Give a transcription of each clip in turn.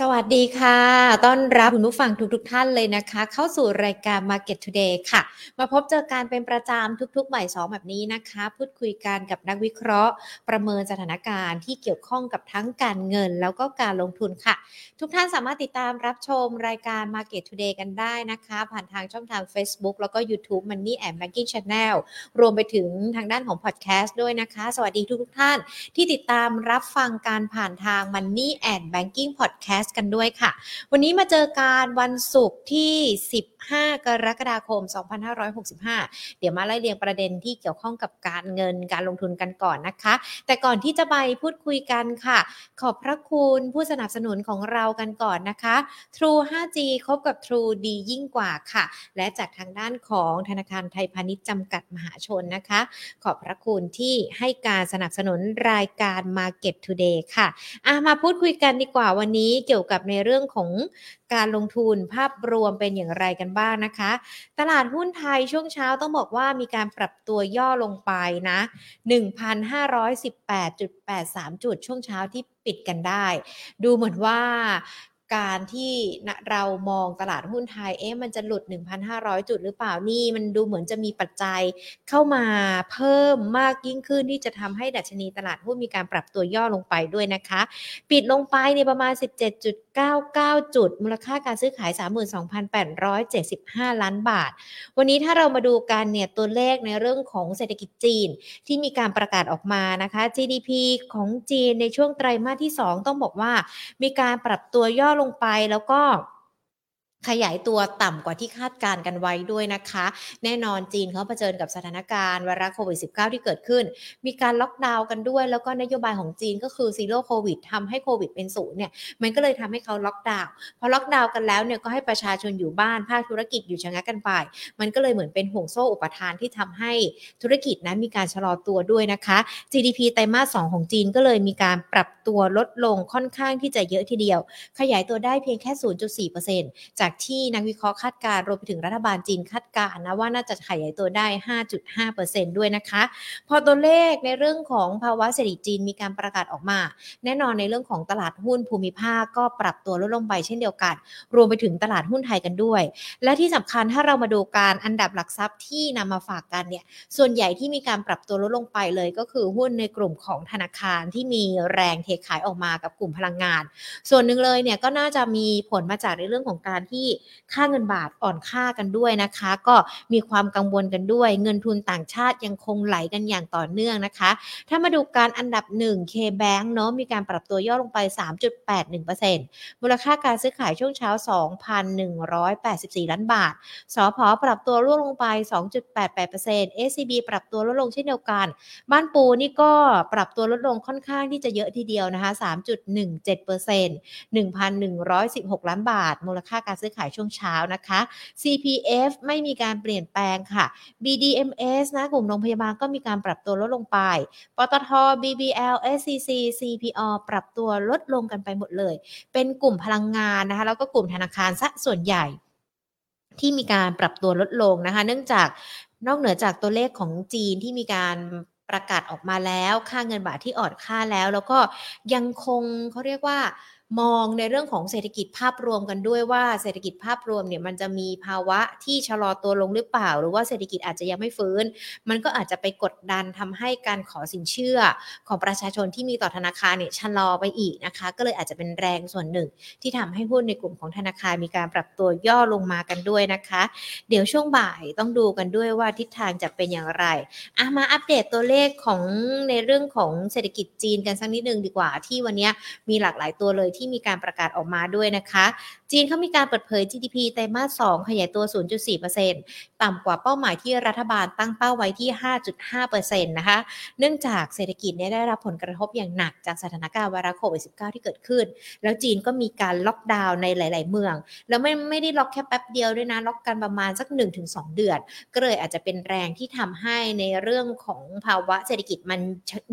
สวัสดีค่ะ ต้อนรับคุณผู้ฟังทุกๆทท่านเลยนะคะ เข้าสู่รายการ Market Today ค่ะ มาพบเจอการเป็นประจำทุกๆบ่ายสองแบบนี้นะคะ พูดคุยกันกับนักวิเคราะห์ ประเมินสถานการณ์ที่เกี่ยวข้องกับทั้งการเงินแล้วก็การลงทุนค่ะ ทุกท่านสามารถติดตามรับชมรายการ Market Today กันได้นะคะ ผ่านทางช่องทาง Facebook แล้วก็ YouTube Money and Banking Channel รวมไปถึงทางด้านของ Podcast ด้วยนะคะ สวัสดีทุกๆท่านที่ติดตามรับฟังการผ่านทาง Money and Banking Podcast กันด้วยค่ะ วันนี้มาเจอการวันศุกร์ที่ 15 กรกฎาคม 2565 เดี๋ยวมาไล่เรียงประเด็นที่เกี่ยวข้องกับการเงินการลงทุนกันก่อนนะคะ แต่ก่อนที่จะไปพูดคุยกันค่ะ ขอบพระคุณผู้สนับสนุนของเรากันก่อนนะคะ True 5G คบกับ True ดียิ่งกว่าค่ะ และจากทางด้านของธนาคารไทยพาณิชย์จำกัดมหาชนนะคะ ขอบพระคุณที่ให้การสนับสนุนรายการ Market Today ค่ะะมาพูดคุยกันดีกว่าวันนี้เกี่ยวกับในเรื่องของการลงทุนภาพรวมเป็นอย่างไรกันบ้างนะคะ ตลาดหุ้นไทยช่วงเช้าต้องบอกว่ามีการปรับตัวย่อลงไปนะ 1,518.83 จุดช่วงเช้าที่ปิดกันได้ ดูเหมือนว่าการที่เรามองตลาดหุ้นไทย เอ๊ะมันจะหลุด 1,500 จุดหรือเปล่านี่ มันดูเหมือนจะมีปัจจัยเข้ามาเพิ่มมากยิ่งขึ้นที่จะทำให้ดัชนีตลาดหุ้นมีการปรับตัวย่อลงไปด้วยนะคะ ปิดลงไปในประมาณ 17.9 99 จุด มูลค่าการซื้อขาย 32,875 ล้านบาท วันนี้ถ้าเรามาดูกันเนี่ยตัวเลขในเรื่องของเศรษฐกิจจีนที่มีการประกาศออกมานะคะ GDP ของจีนในช่วงไตรมาสที่ 2 ต้องบอกว่า มีการปรับตัวย่อลงไปแล้วก็ ขยายตัวต่ำกว่าที่คาดการกันไว้ด้วยนะคะ แน่นอนจีนเขาเผชิญกับสถานการณ์ไวรัสโควิด -19 ที่เกิดขึ้น มีการล็อกดาวน์กันด้วย แล้วก็นโยบายของจีนก็คือ Zero โควิดทำให้โควิดเป็นศูนย์เนี่ยมันก็เลยทำให้เขาล็อกดาวน์พอล็อกดาวน์กันแล้วเนี่ยก็ให้ประชาชนอยู่บ้านภาคธุรกิจอยู่ชะงักกันไป มันก็เลยเหมือนเป็นห่วงโซ่อุปทานที่ทำให้ธุรกิจนั้นมีการชะลอตัวด้วยนะคะ GDP ไตรมาส2ของจีนก็เลยมีการปรับตัวลดลงค่อนข้างที่จะเยอะทีเดียว ขยายตัวได้เพียงแค่ 0.4%จากที่นักวิเคราะห์คาดการรวมไปถึงรัฐบาลจีนคาดการนะว่าน่าจะขยายตัวได้ 5.5%ด้วยนะคะ พอตัวเลขในเรื่องของภาวะเศรษฐกิจจีนมีการประกาศออกมา แน่นอนในเรื่องของตลาดหุ้นภูมิภาคก็ปรับตัวลดลงไปเช่นเดียวกัน รวมไปถึงตลาดหุ้นไทยกันด้วย และที่สำคัญถ้าเรามาดูการอันดับหลักทรัพย์ที่นำมาฝากกันเนี่ยส่วนใหญ่ที่มีการปรับตัวลดลงไปเลยก็คือหุ้นในกลุ่มของธนาคารที่มีแรงเทขายออกมากับกลุ่มพลังงาน ส่วนหนึ่งเลยเนี่ยก็น่าจะมีผลมาจากในเรื่องของการที่ค่าเงินบาทอ่อนค่ากันด้วยนะคะ ก็มีความกังวลกันด้วย เงินทุนต่างชาติยังคงไหลกันอย่างต่อเนื่องนะคะ ถ้ามาดูการอันดับ 1 K-Bank เนาะมีการปรับตัวย่อลงไป 3.81%มูลค่าการซื้อขายช่วงเช้า 2,184 ล้านบาท สพปรับตัวร่วงลงไป 2.88% SCB ปรับตัวลดลงเช่นเดียวกัน บ้านปูนี่ก็ปรับตัวลดลงค่อนข้างที่จะเยอะทีเดียวนะคะ 3.17% 1,116 ล้านบาท มูลค่าการซื้อขายช่วงเช้านะคะ CPF ไม่มีการเปลี่ยนแปลงค่ะ BDMs นะกลุ่มโรงพยาบาลก็มีการปรับตัวลดลงไป ปตท BBL SCC CPO ปรับตัวลดลงกันไปหมดเลย เป็นกลุ่มพลังงานนะคะ แล้วก็กลุ่มธนาคารซะส่วนใหญ่ ที่มีการปรับตัวลดลงนะคะ เนื่องจากนอกเหนือจากตัวเลขของจีนที่มีการประกาศออกมาแล้ว ค่าเงินบาทที่อ่อนค่าแล้ว แล้วก็ยังคงเขาเรียกว่า มองในเรื่องของเศรษฐกิจภาพรวมกันด้วยว่าเศรษฐกิจภาพรวมเนี่ยมันจะมีภาวะที่ชะลอตัวลงหรือเปล่า หรือว่าเศรษฐกิจอาจจะยังไม่ฟื้น มันก็อาจจะไปกดดันทำให้การขอสินเชื่อของประชาชนที่มีต่อธนาคารเนี่ยชะลอไปอีกนะคะ ก็เลยอาจจะเป็นแรงส่วนหนึ่ง ที่ทำให้หุ้นในกลุ่มของธนาคารมีการปรับตัวย่อลงมากันด้วยนะคะ เดี๋ยวช่วงบ่ายต้องดูกันด้วยว่าทิศทางจะเป็นอย่างไรอามาอัปเดตตัวเลขของในเรื่องของเศรษฐกิจจีนกันสักนิดนึงดีกว่าที่วันนี้มีหลากหลายตัวเลยที่มีการประกาศออกมาด้วยนะคะจีนเขามีการเปิดเผย GDP ไตรมาส 2 ขยายตัว 0.4%ต่ำกว่าเป้าหมายที่รัฐบาลตั้งเป้าไว้ที่ 5.5%นะคะ เนื่องจากเศรษฐกิจได้รับผลกระทบอย่างหนักจากสถานการณ์ไวรัสโควิด -19 ที่เกิดขึ้น แล้วจีนก็มีการล็อกดาวน์ในหลาย ๆ เมือง แล้วไม่ไม่ได้ล็อกแค่แป๊บเดียวด้วยนะ ล็อกกันประมาณสัก 1-2 เดือน ก็เลยอาจจะเป็นแรงที่ทำให้ในเรื่องของภาวะเศรษฐกิจมัน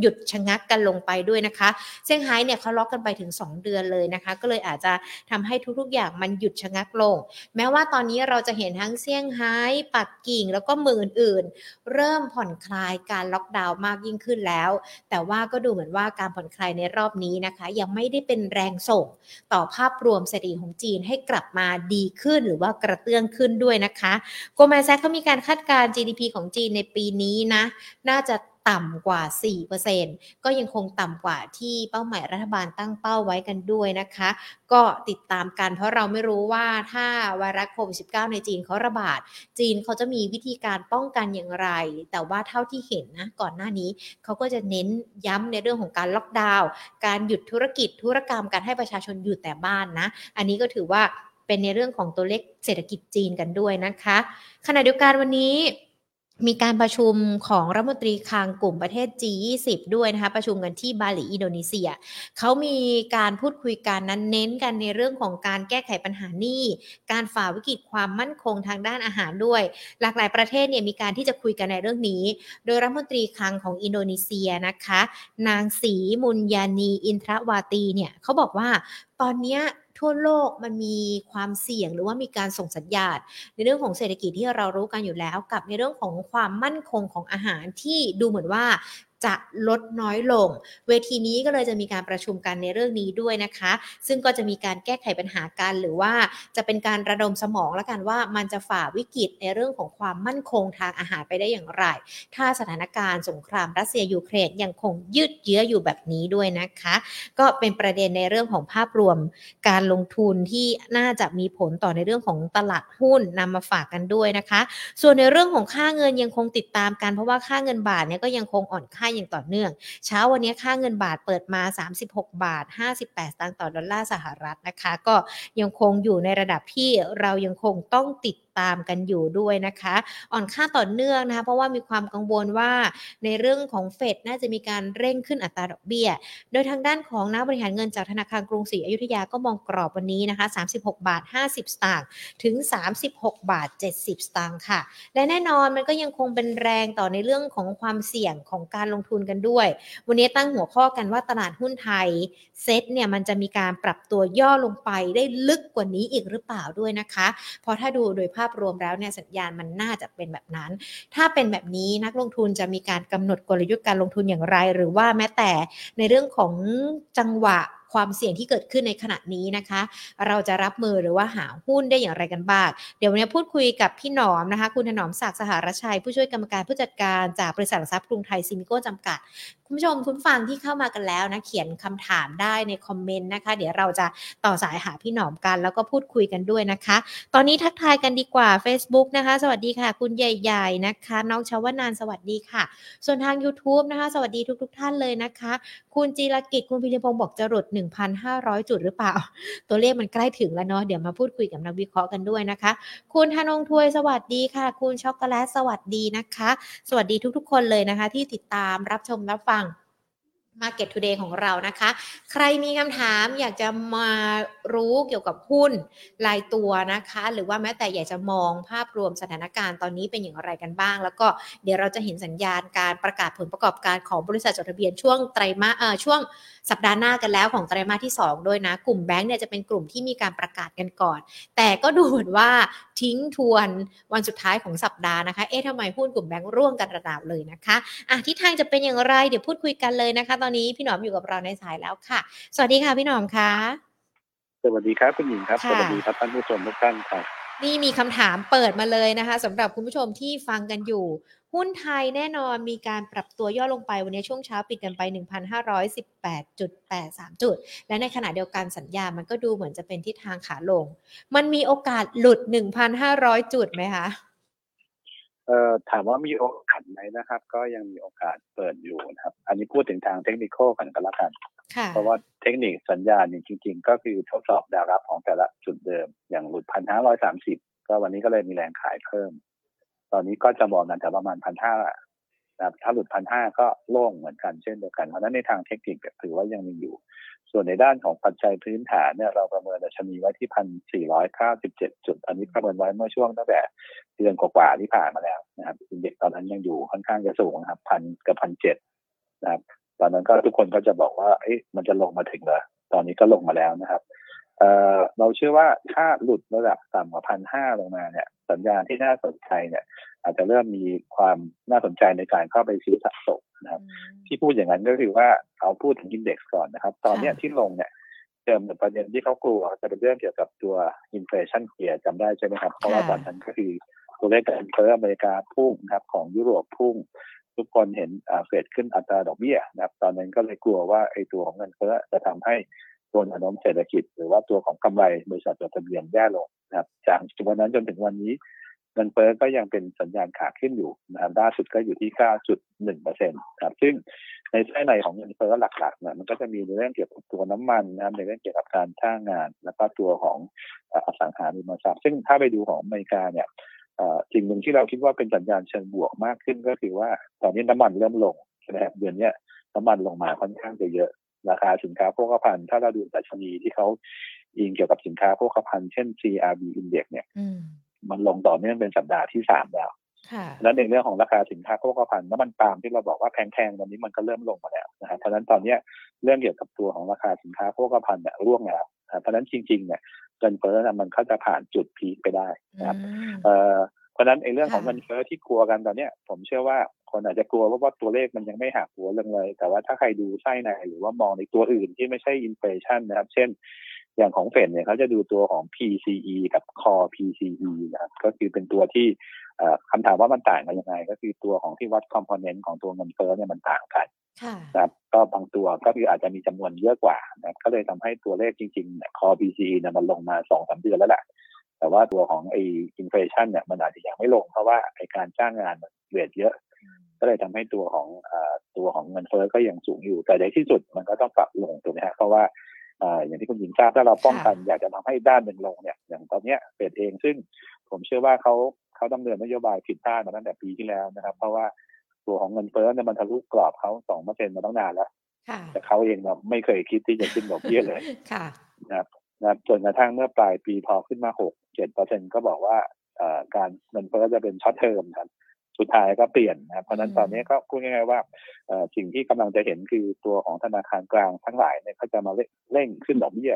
หยุดชะงักกันลงไปด้วยนะคะ เซี่ยงไฮ้เนี่ยเขาล็อกกันไปถึง 2 เดือนเลยนะคะ ก็เลยอาจจะทำให้ทุกๆอย่างมันหยุดชะงักลง แม้ว่าตอนนี้เราจะเห็นทั้งเซี่ยงไฮ้ปักกิ่งแล้วก็เมืองอื่นๆ เริ่มผ่อนคลายการล็อกดาวน์มากยิ่งขึ้นแล้ว แต่ว่าก็ดูเหมือนว่าการผ่อนคลายในรอบนี้นะคะ ยังไม่ได้เป็นแรงส่ง ต่อภาพรวมเศรษฐกิจของจีนให้กลับมาดีขึ้นหรือว่ากระเตื้องขึ้นด้วยนะคะโกลแมนแซกเขามีการคาดการณ์ GDP ของจีนในปีนี้นะ น่าจะ ต่ำกว่า 4%ก็ยังคงต่ำกว่าที่เป้าหมายรัฐบาลตั้งเป้าไว้กันด้วยนะคะ ก็ติดตามกันเพราะเราไม่รู้ว่าถ้าไวรัสโควิด -19 ในจีนเขาระบาด จีนเขาจะมีวิธีการป้องกันอย่างไร แต่ว่าเท่าที่เห็นนะก่อนหน้านี้เขาก็จะเน้นย้ำในเรื่องของการล็อกดาวน์การหยุดธุรกิจธุรกรรมการให้ประชาชนอยู่แต่บ้านนะ อันนี้ก็ถือว่าเป็นในเรื่องของตัวเลขเศรษฐกิจจีนกันด้วยนะคะ ขณะเดียวกันวันนี้ มีการประชุมของรัฐมนตรีคลังกลุ่มประเทศ G20 ด้วยนะคะ ประชุมกันที่บาหลีอินโดนีเซีย เขามีการพูดคุยกันนั้นเน้นกันในเรื่องของการแก้ไขปัญหาหนี้ การฝ่าวิกฤตความมั่นคงทางด้านอาหารด้วย หลากหลายประเทศเนี่ยมีการที่จะคุยกันในเรื่องนี้ โดยรัฐมนตรีคลังของอินโดนีเซียนะคะ นางสีมุนยานีอินทรวาตีเนี่ยเขาบอกว่าตอนนี้ ทั่วโลกมันมีความเสี่ยงหรือว่ามีการส่งสัญญาณในเรื่องของเศรษฐกิจที่เรารู้กันอยู่แล้ว กับในเรื่องของความมั่นคงของอาหารที่ดูเหมือนว่า จะลดน้อยลง เวทีนี้ก็เลยจะมีการประชุมกันในเรื่องนี้ด้วยนะคะ ซึ่งก็จะมีการแก้ไขปัญหากันหรือว่าจะเป็นการระดมสมองแล้วกันว่ามันจะฝ่าวิกฤตในเรื่องของความมั่นคงทางอาหารไปได้อย่างไร ถ้าสถานการณ์สงครามรัสเซียยูเครนยังคงยืดเยื้ออยู่แบบนี้ด้วยนะคะ ก็เป็นประเด็นในเรื่องของภาพรวมการลงทุนที่น่าจะมีผลต่อในเรื่องของตลาดหุ้นนำมาฝากกันด้วยนะคะ ส่วนในเรื่องของค่าเงินยังคงติดตามกันเพราะว่าค่าเงินบาทเนี่ยก็ยังคงอ่อนค่าอย่างต่อเนื่อง เช้าวันนี้ค่าเงินบาทเปิดมา 36 บาท 58สตางค์ต่อดอลลาร์สหรัฐนะคะ ก็ยังคงอยู่ในระดับที่เรายังคงต้องติดตามกันอยู่ด้วยนะคะ อ่อนค่าต่อเนื่องนะคะเพราะว่ามีความกังวลว่าในเรื่องของเฟดน่าจะมีการเร่งขึ้นอัตราดอกเบี้ย โดยทางด้านของนักบริหารเงินจากธนาคารกรุงศรีอยุธยาก็มองกรอบวันนี้นะคะ 36 บาท 50 สตางค์ถึง 36 บาท 70 สตางค์ค่ะ และแน่นอนมันก็ยังคงเป็นแรงต่อในเรื่องของความเสี่ยงของการลงทุนกันด้วย วันนี้ตั้งหัวข้อกันว่าตลาดหุ้นไทยเซ็ตเนี่ยมันจะมีการปรับตัวย่อลงไปได้ลึกกว่านี้อีกหรือเปล่าด้วยนะคะ เพราะถ้าดูโดยภาพาพรวมแล้วเนี่ยสัญญาณมันน่าจะเป็นแบบนั้น ถ้าเป็นแบบนี้นักลงทุนจะมีการกำหนดกลยุทธ์การลงทุนอย่างไร หรือว่าแม้แต่ในเรื่องของจังหวะความเสี่ยงที่เกิดขึ้นในขณะนี้นะคะ เราจะรับมือหรือว่าหาหุ้นได้อย่างไรกันบ้าง เดี๋ยววันนี้พูดคุยกับพี่หนอมนะคะ คุณถนอมศักดิ์สหรชัย ผู้ช่วยกรรมการผู้จัดการจากบริษัทหลักทรัพย์กรุงไทยซิมิโก้จำกัด คุณผู้ชมคุณฟังที่เข้ามากันแล้วนะเขียนคำถามได้ในคอมเมนต์นะคะ เดี๋ยวเราจะต่อสายหาพี่หนอมกัน แล้วก็พูดคุยกันด้วยนะคะ ตอนนี้ทักทายกันดีกว่า Facebook นะคะ สวัสดีค่ะ คุณใหญ่ ๆ นะคะ น้องชาวนานสวัสดีค่ะ ส่วนทาง YouTube นะคะ สวัสดีทุก ๆท่านเลยนะคะ คุณจีรกิจคุณพิรพงศ์บอกจะหลุด1,500 จุดหรือเปล่า ตัวเลขมันใกล้ถึงแล้วเนาะเดี๋ยวมาพูดคุยกับนักวิเคราะห์กันด้วยนะคะ คุณธนงทวยสวัสดีค่ะ คุณช็อกโกแลตสวัสดีนะคะ สวัสดีทุก ๆ คนเลยนะคะ ที่ติดตามรับชมรับฟัง Market Today ของเรานะคะ ใครมีคำถามอยากจะมารู้เกี่ยวกับหุ้นรายตัวนะคะ หรือว่าแม้แต่อยากจะมองภาพรวมสถานการณ์ตอนนี้เป็นอย่างไรกันบ้าง แล้วก็เดี๋ยวเราจะเห็นสัญญาณการประกาศผลประกอบการของบริษัทจดทะเบียนช่วงไตรมาสเอ่อช่วงสัปดาห์หน้ากันแล้วของไตรมาสที่ 2 ด้วยนะ กลุ่มแบงก์เนี่ยจะเป็นกลุ่มที่มีการประกาศกันก่อน แต่ก็ดูเหมือนว่าทิ้งทวนวันสุดท้ายของสัปดาห์นะคะ เอ๊ะทำไมหุ้นกลุ่มแบงก์ร่วงกันระดับเลยนะคะอะทิศทางจะเป็นอย่างไรเดี๋ยวพูดคุยกันเลยนะคะ ตอนนี้พี่หนอมอยู่กับเราในสายแล้วค่ะ สวัสดีค่ะพี่หนอมค่ะ สวัสดีครับคุณหญิงครับค่ะสวัสดีครับท่านผู้ชมทุกท่านครับ นี่มีคำถามเปิดมาเลยนะคะสำหรับคุณผู้ชมที่ฟังกันอยู่ หุ้นไทยแน่นอนมีการปรับตัวย่อลงไปวันนี้ช่วงเช้าปิดกันไป 1,518.83 จุด และในขณะเดียวกันสัญญามันก็ดูเหมือนจะเป็นทิศทางขาลง มันมีโอกาสหลุด 1,500 จุดไหมคะ เอ่อถามว่ามีโอกาสไหมนะครับ ก็ยังมีโอกาสเปิดอยู่นะครับ อันนี้พูดถึงทางเทคนิคกันก็แล้วกันค่ะเพราะว่าเทคนิคสัญญาณเนี่ยจริง ๆ ก็คือทดสอบแนวรับของแต่ละจุดเดิม อย่างหลุดพันห้าร้อยสามสิบก็วันนี้ก็เลยมีแรงขายเพิ่ม ตอนนี้ก็จะมองกันแต่ประมาณพันห้านะครับถ้าหลุดพันห้าก็โล่งเหมือนกันเช่นเดียวกัน เพราะฉะนั้นในทางเทคนิคเนี่ยถือว่ายังมีอยู่ ส่วนในด้านของปัจจัยพื้นฐานเนี่ยเราประเมินดัชนีไว้ที่พันสี่ร้อยเก้าสิบเจ็ดจุด อันนี้ประเมินไว้เมื่อช่วงตั้งแต่เดือนกว่าๆที่ผ่านมาแล้วนะครับอินเด็กตอนนั้นยังอยู่ค่อนข้างจะสูงนะครับพันกับพันเจ็ดนะครับ ตอนนั้นก็ทุกคนก็จะบอกว่าเอ๊ะมันจะลงมาถึงเหรอตอนนี้ก็ลงมาแล้วนะครับ เอ่อเราเชื่อว่าถ้าหลุดระดับต่ำกว่าพันห้าลงมาเนี่ย สัญญาณที่น่าสนใจเนี่ย อาจจะเริ่มมีความน่าสนใจในการเข้าไปซื้อสะสมนะครับ ที่พูดอย่างนั้นก็คือว่าเอาพูดถึงอินเด็กซ์ก่อนนะครับ ตอนเนี้ยที่ลงเนี่ยเดิมประเด็นที่เขากลัวจะเป็นเรื่องเกี่ยวกับตัวInflation Fear จำได้ใช่ไหมครับ เพราะว่าตอนนั้นก็คือตัวเลขการเฟ้ออเมริกาพุ่งนะครับ ของยุโรปพุ่ง ทุกคนเห็นเฟดขึ้นอัตราดอกเบี้ยนะครับ ตอนนั้นก็เลยกลัวว่าไอ้ตัวของเงินเฟ้อจะทำให้ ตัวแนวโน้มเศรษฐกิจ หรือว่าตัวของกำไรบริษัทจดทะเบียนแย่ลงนะครับจากวันนั้นจนถึงวันนี้เงินเฟ้อก็ยังเป็นสัญญาณขาขึ้นอยู่นะครับล่าสุดก็อยู่ที่ 9.1เปอร์เซ็นต์ครับซึ่งในไส้ในของเงินเฟ้อหลักๆเนี่ยมันก็จะมีในเรื่องเกี่ยวกับตัวน้ำมันนะครับในเรื่องเกี่ยวกับการจ้างงาน แล้วก็ตัวของอสังหาริมทรัพย์ซึ่งถ้าไปดูของอเมริกาเนี่ยสิ่งหนึ่งที่เราคิดว่าเป็นสัญญาณเชิงบวกมากขึ้นก็คือว่าตอนนี้น้ำมันเริ่มลงนะครับเดือนนี้น้ำมันลงมาค่อนข้างจะเยอะ ราคาสินค้าโภคภัณฑ์ถ้าเราดูดัชนีที่เขาอิงเกี่ยวกับสินค้าโภคภัณฑ์เช่น CRB Index เนี่ยมันลงต่อเนื่องเป็นสัปดาห์ที่สามแล้วแล้วในเรื่องของราคาสินค้าโภคภัณฑ์น้ำมันปาล์มที่เราบอกว่าแพงๆตอนนี้มันก็เริ่มลงมาแล้วนะครับเพราะฉะนั้นตอนนี้เรื่องเกี่ยวกับตัวของราคาสินค้าโภคภัณฑ์เนี่ยร่วงแล้วเพราะฉะนั้นจริงๆเนี่ยเงินเฟ้อนะมันก็จะผ่านจุด peak ไปได้นะครับเพราะฉะนั้นไอ้เรื่องของเงินเฟ้อที่กลัวกันตอนเนี้ยผมเชื่อว่า คนอาจจะกลัวว่าตัวเลขมันยังไม่หักหัวลงเลย แต่ว่าถ้าใครดูไส้ในหรือว่ามองในตัวอื่นที่ไม่ใช่ inflation นะครับ เช่น อย่างของเฟดเนี่ยเขาจะดูตัวของ PCE กับ Core PCE นะครับก็คือเป็นตัวที่คำถามว่ามันต่างกันยังไง ก็คือตัวของที่วัด component ของตัวเงินเฟ้อเนี่ยมันต่างกันนะครับก็บางตัวก็คืออาจจะมีจำนวนเยอะกว่านะก็เลยทำให้ตัวเลขจริงๆเนี่ย Core PCE เนี่ยมันลงมาสองสามเดือนแล้วแหละแต่ว่าตัวของไอ้อินฟลชันเนี่ยมันอาจจะยังไม่ลงเพราะว่าไอ้การจ้างงานเวทเยอะ ก็เลยทำให้ตัวของอตัวของเงินเฟ้อก็ยังสูงอยู่ แต่ในที่สุดมันก็ต้องปรับลงถูกไหมฮะเพราะว่าอย่างที่คุณหญิงทราบถ้าเราป้องกันอยากจะทำให้ด้านหนึ่งลงเนี่ยอย่างตอนเนี้ยเฟดเองซึ่งผมเชื่อว่าเขาเขาดำเนินนโยบายผิดพลาดมาตั้งแต่ปีที่แล้วนะครับ เพราะว่าตัวของเงินเฟ้อเนี่ยมันทะลุกรอบเขาสองเปอร์เซ็นต์มาตั้งนานแล้วแต่เขาเองเนี่ยไม่เคยคิดที่จะขึ้นดอกเบี้ยเลยนะครับนะจนกระทั่งเมื่อปลายปีพอขึ้นมาหกเจ็ดเปอร์เซ็นก็บอกว่าการเงินเฟ้อจะเป็น short term ครับ สุดท้ายก็เปลี่ยนนะเพราะนั้นตอนนี้ก็พูดง่ายๆว่าสิ่งที่กำลังจะเห็นคือตัวของธนาคารกลางทั้งหลายเนี่ยเขาจะมาเร่งขึ้นดอกเบี้ย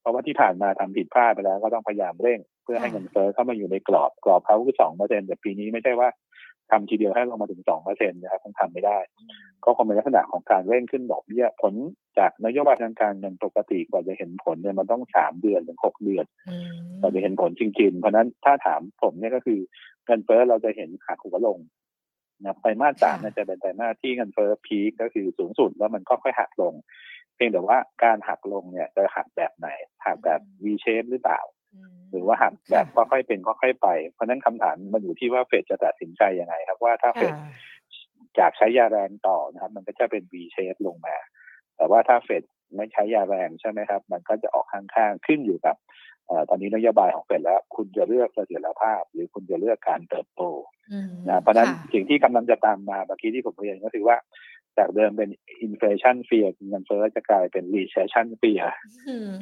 เพราะว่าที่ผ่านมาทำผิดพลาดไปแล้วก็ต้องพยายามเร่ง เพื่อให้เงินเฟ้อเข้ามาอยู่ในกรอบกรอบเขาคือสองเปอร์เซ็นต์แต่ปีนี้ไม่ใช่ว่า ทำทีเดียวให้ลงมาถึงสองเปอร์เซ็นต์นะครับคงทำไม่ได้ ก็คงเป็นลักษณะของการเร่งขึ้นดอกเบี้ยผลจากนโยบายทางการเงินปกติกว่าจะเห็นผลเนี่ยมันต้องสามเดือนถึงหกเดือนกว่าจะเห็นผลจริงๆ เพราะนั้นถ้าถามผมเนี่ยก็คือเงินเฟ้อเราจะเห็นขาหัวลงนะไตรมาสสามเนี่ยจะเป็นไตรมาสที่เงินเฟ้อพีคก็คือสูงสุดแล้วมันก็ค่อยหักลง เพียงแต่ว่าการหักลงเนี่ยจะหักแบบไหนหักแบบ V shape หรือเปล่า หรือว่าหักแบบค่อยๆเป็นค่อยๆไป เพราะนั้นคำถามมันอยู่ที่ว่าเฟดจะตัดสินใจยังไงครับว่าถ้าเฟดจากใช้ยาแรงต่อนะครับ มันก็จะเป็น V shape ลงมา แต่ว่าถ้าเฟดไม่ใช้ยาแรงใช่ไหมครับ มันก็จะออกข้างๆขึ้นอยู่กับตอนนี้นโยบายของเฟดแล้ว คุณจะเลือกเสถียรภาพ หรือคุณจะเลือกการเติบโตนะเพราะนั้นสิ่งที่กำลังจะตามมาเมื่อกี้ที่ผมเรียนก็คือว่า จากเดิมเป็น inflation fear เงินเฟ้อจะกลายเป็น recession fear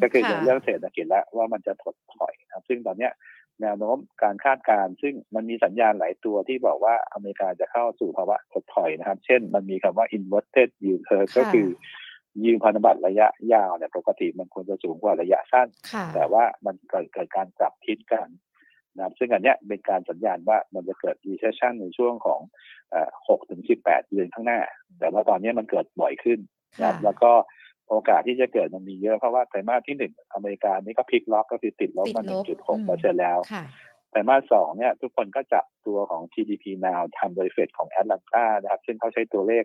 ก็คือเรื่องเศรษฐกิจแล้วว่ามันจะถดถอยครับ ซึ่งตอนเนี้ยแนวโน้มการคาดการณ์ซึ่งมันมีสัญญาณหลายตัวที่บอกว่าอเมริกาจะเข้าสู่ภาวะถดถอยนะครับ เช่นมันมีคำว่า inverted yield curve ก็คือยืมพันธบัตรระยะยาวเนี่ยปกติมันควรจะสูงกว่าระยะสั้น แต่ว่ามันเกิดเกิดการกลับทิศกัน นะครับซึ่งอันเนี้ยเป็นการสัญญาณว่ามันจะเกิด recession ในช่วงของหกถึงสิบแปดเดือนข้างหน้า แต่ว่าตอนนี้มันเกิดบ่อยขึ้นนะครับแล้วก็โอกาสที่จะเกิดมันมีเยอะ เพราะว่าไตรมาสที่หนึ่งอเมริกานี่ก็พลิกล็อกก็คือติดลบมาหนึ่งจุดหกเปอร์เซ็นแล้วไตรมาสสองเนี่ยทุกคนก็จับตัวของ GDP now ทำโดยเฟดของแอตแลนตานะครับ ซึ่งเขาใช้ตัวเลข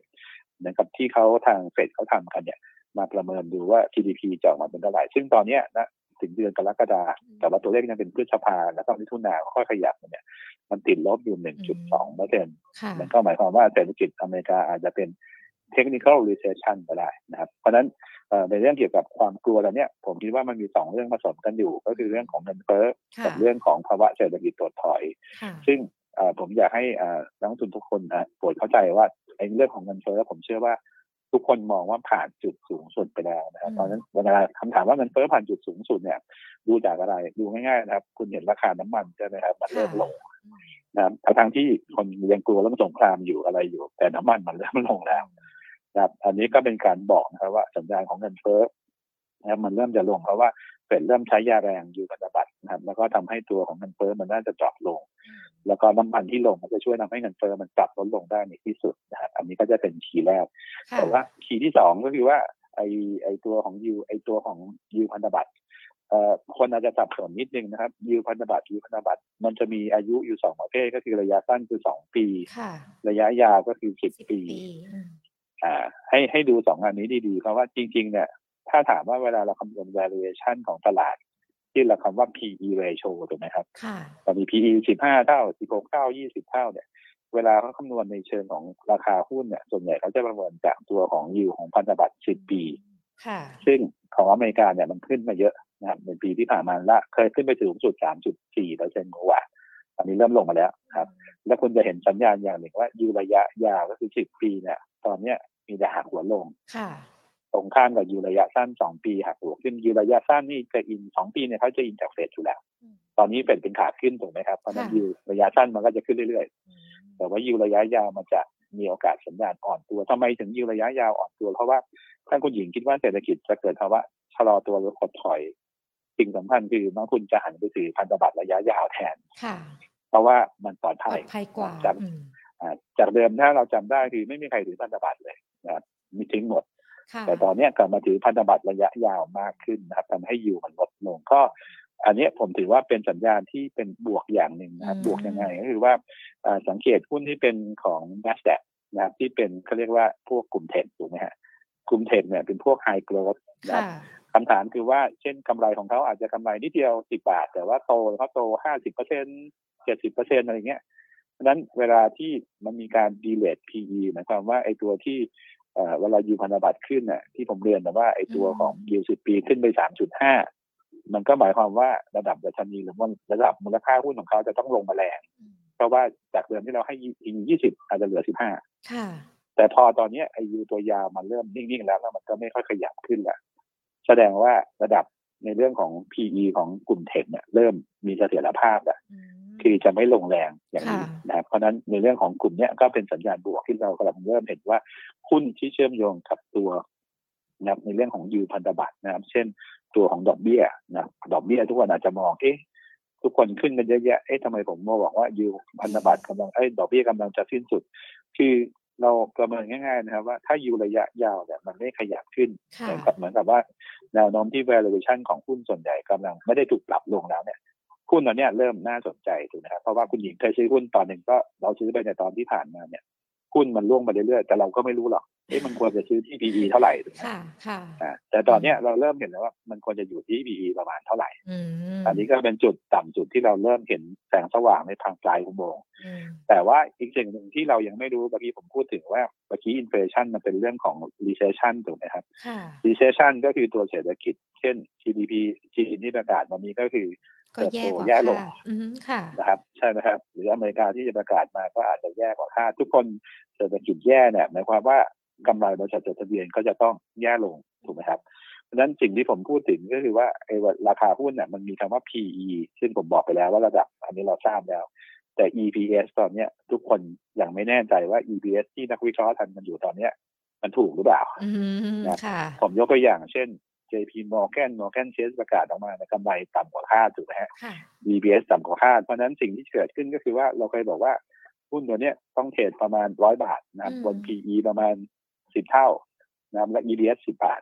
เหมือนกับที่เขาทางเฟดเขาทำกันเนี่ยมาประเมินดูว่า GDP จะออกมาเป็นเท่าไหร่ ซึ่งตอนนี้นะ ถึงเดือนกรกฎาแต่ว่าตัวเลขยังเป็นพฤษภาแล้วก็มิถุนาค่อยขยับเนี่ย มันติดลบอยู่ 1.2เปอร์เซ็นต์มันก็หมายความว่าเศรษฐกิจอเมริกาอาจจะเป็น technical recession ก็ได้นะครับ เพราะนั้นในเรื่องเกี่ยวกับความกลัวแล้วเนี่ย ผมคิดว่ามันมีสองเรื่องผสมกันอยู่ ก็คือเรื่องของเงินเฟ้อกับเรื่องของภาวะเศรษฐกิจถดถอย ซึ่งผมอยากให้นักลงทุนทุกคนโปรดเข้าใจว่าไอ้เรื่องของเงินเฟ้อผมเชื่อว่า ทุกคนมองว่าผ่านจุดสูงสุดไปแล้วนะครับตอนนั้นเวลาคำถามว่าเงินเฟ้อผ่านจุดสูงสุดเนี่ยดูจากอะไรดูง่ายๆนะครับ คุณเห็นราคาน้ำมันใช่ไหมครับมันเริ่มลงนะครับทางที่คนยังกลัวเรื่องสงครามอยู่อะไรอยู่ แต่น้ำมันมันเริ่มลงแล้วนะครับ อันนี้ก็เป็นการบอกนะครับว่าสัญญาณของเงินเฟ้อนะครับมันเริ่มจะลงเพราะว่า เฟดเริ่มใช้ยาแรงอยู่พันธบัตรนะครับ แล้วก็ทำให้ตัวของเงินเฟ้อมันน่าจะ drop ลง แล้วก็น้ำมันที่ลงมันจะช่วยทำให้เงินเฟ้อมันปรับลดลงได้ในที่สุดนะครับอันนี้ก็จะเป็น key แรก แต่ว่า key ที่สองก็คือว่าไอไอตัวของยูไอตัวของยูพันธบัตรเอ่อคนอาจจะสับสนนิดนึงนะครับยูพันธบัตรยูพันธบัตรมันจะมีอายุอยู่สองประเภทก็คือระยะสั้นคือสองปี ระยะยาวก็คือสิบปี อ่า ให้ให้ดูสองอันนี้ดีๆ เพราะว่าจริง ๆ เนี่ย ถ้าถามว่าเวลาเราคำนวณ valuation ของตลาด ที่เราคำว่า PE ratio ถูกไหมครับตอนนี้ PE สิบห้าเท่าสิบหกเท่ายี่สิบเท่าเนี่ย เวลาเขาคำนวณในเชิงของราคาหุ้นเนี่ย ส่วนใหญ่เขาจะประเมินจากตัวของยิวของพันธบัตรสิบปีซึ่งของอเมริกาเนี่ยมันขึ้นมาเยอะนะครับในปีที่ผ่านมาละเคยขึ้นไปถึงจุดสามจุดสี่เปอร์เซ็นต์กว่าตอนนี้เริ่มลงมาแล้วครับ แล้วคุณจะเห็นสัญญาณอย่างหนึ่งว่ายูระยะยาวก็คือสิบปีเนี่ย ตอนเนี้ยมีแต่หักหัวลง ตรงข้ามกับยูระยะสั้นสองปีหักหัวขึ้นยูระยะสั้นนี่จะอินสองปีเนี่ยเขาจะอินจากเฟดอยู่แล้ว ตอนนี้เฟดเป็นขาขึ้นถูกไหมครับเพราะนั้นยูระยะสั้นมันก็จะขึ้นเรื่อยๆ แต่ว่ายูระยะยาวมันจะมีโอกาสสัญญาณอ่อนตัวทำไมถึงยูระยะยาวอ่อนตัว เพราะว่าท่านคุณหญิงคิดว่าเศรษฐกิจจะเกิดภาวะชะลอตัวหรือถดถอยสิ่งสำคัญคือนักทุนจะหันไปถือพันธบัตรระยะยาวแทนเพราะว่ามันปลอดภัยกว่าจากจากเดิมถ้าเราจำได้คือไม่มีใครถือพันธบัตรเลยนะมีทิ้งหมด แต่ตอนนี้กลับมาถือพันธบัตรระยะยาวมากขึ้นนะครับทำให้อยู่มันลดลงก็อันนี้ผมถือว่าเป็นสัญญาณที่เป็นบวกอย่างหนึ่งนะครับบวกยังไงก็คือว่าสังเกตหุ้นที่เป็นของ n a s d a q นะครับที่เป็นเขาเรียกว่าพวกกลุ่ม tech ถูกไหมฮะกลุ่ม tech เนี่ยเป็นพวก high growth นะครับคำถามคือว่าเช่นกำไรของเขาอาจจะกำไรนิดเดียวสิบบาท แต่ว่าโตเขาโตห้าสิบเปอร์เซ็นเจ็ดสิบเปอร์เซ็นอะไรเงี้ยเพราะนั้นเวลาที่มันมีการดีเลท PE หมายความว่าไอ้ตัวที่ เวลายูพันธบัตรขึ้นน่ะที่ผมเรียนแต่ว่าไอ้ตัวของยูสิบปีขึ้นไปสามจุดห้ามันก็หมายความว่าระดับดัชนีหรือว่าระดับมูลค่าหุ้นของเขาจะต้องลงมาแรงเพราะว่าจากเดิมที่เราให้อียี่สิบอาจจะเหลือสิบห้าแต่พอตอนนี้ไอยูตัวยาวมันเริ่มนิ่ง ๆ แล้วแล้วมันก็ไม่ค่อยขยับขึ้นแล้วแสดงว่าระดับในเรื่องของ PE ของกลุ่มเทคเนี่ยเริ่มมีเสถียรภาพแล้ว คือจะไม่ลงแรงอย่างนี้นะครับเพราะนั้นในเรื่องของกลุ่มเนี้ยก็เป็นสัญญาณบวกที่เรากำลังเริ่มเห็นว่าหุ้นที่เชื่อมโยงกับตัวนะครับในเรื่องของยูพันธบัตรนะครับ เช่นตัวของดอกเบี้ยนะดอกเบี้ยทุกคนอาจจะมองเอ๊ะทุกคนขึ้นกันเยอะแยะเอ๊ะทำไมผมมาบอกว่ายูพันธบัตรกำลังเอ้ดอกเบี้ยกำลังจะสิ้นสุด คือเราประเมินง่ายๆนะครับ ว่าถ้ายูระยะยาวเนี่ยมันไม่ขยับขึ้นเหมือนกับเหมือนกับว่าแนวโน้มที่ valuation ของหุ้นส่วนใหญ่กำลังไม่ได้ถูกปรับลงแล้วเนี่ย หุ้นตอนนี้เริ่มน่าสนใจถูกไหมครับเพราะว่าคุณหญิงเคยซื้อหุ้นตอนหนึ่งก็เราซื้อไปในตอนที่ผ่านมาเนี่ยหุ้นมันร่วงไปเรื่อยๆแต่เราก็ไม่รู้หรอกเอ๊ะมันควรจะซื้อที่ PE เท่าไหร่ถูกไหมค่ะค่ะแต่ตอนนี้เราเริ่มเห็นแล้วว่ามันควรจะอยู่ที่ PE ประมาณเท่าไหร่อันนี้ก็เป็นจุดต่ำจุดที่เราเริ่มเห็นแสงสว่างในทางปลายอุโมงค์แต่ว่าอีกสิ่งหนึ่งที่เรายังไม่รู้เมื่อกี้ผมพูดถึงว่าเมื่อกี้อินเฟลชันมันเป็นเรื่องของ recession ถูกไหมครับ recession ก็คือตัวเศรษฐกิจ เช่น GDP จีนที่ประกาศวันนี้ก็คือ ก็แย่กว่าแย่ลงนะครับใช่ไหมครับ หรืออเมริกาที่จะประกาศมาก็อาจจะแย่กว่าคาดทุกคนเศรษฐกิจแย่เนี่ยหมายความว่ากำไรบริษัทจดทะเบียนก็จะต้องแย่ลงถูกไหมครับเพราะนั้นสิ่งที่ผมพูดถึงก็คือว่าไอ้ราคาหุ้นเนี่ยมันมีคำว่า PE ซึ่งผมบอกไปแล้วว่าระดับ อันนี้เราทราบแล้ว แต่ EPS ตอนเนี้ย ทุกคนยังไม่แน่ใจว่า EPS ที่นักวิเคราะห์ทันกันอยู่ตอนเนี้ย มันถูกหรือเปล่านะผมยกตัวอย่างเช่น JP Morgan Morgan Chase ประกาศออกมาในกำไรต่ำกว่าคาดถูกไหมฮะ EPS ต่ำกว่าคาด เพราะนั้นสิ่งที่เกิดขึ้นก็คือว่าเราเคยบอกว่าหุ้นตัวนี้ต้องเทรดประมาณร้อยบาทนะครับบน PE ประมาณสิบเท่านะและ EPS สิบบาท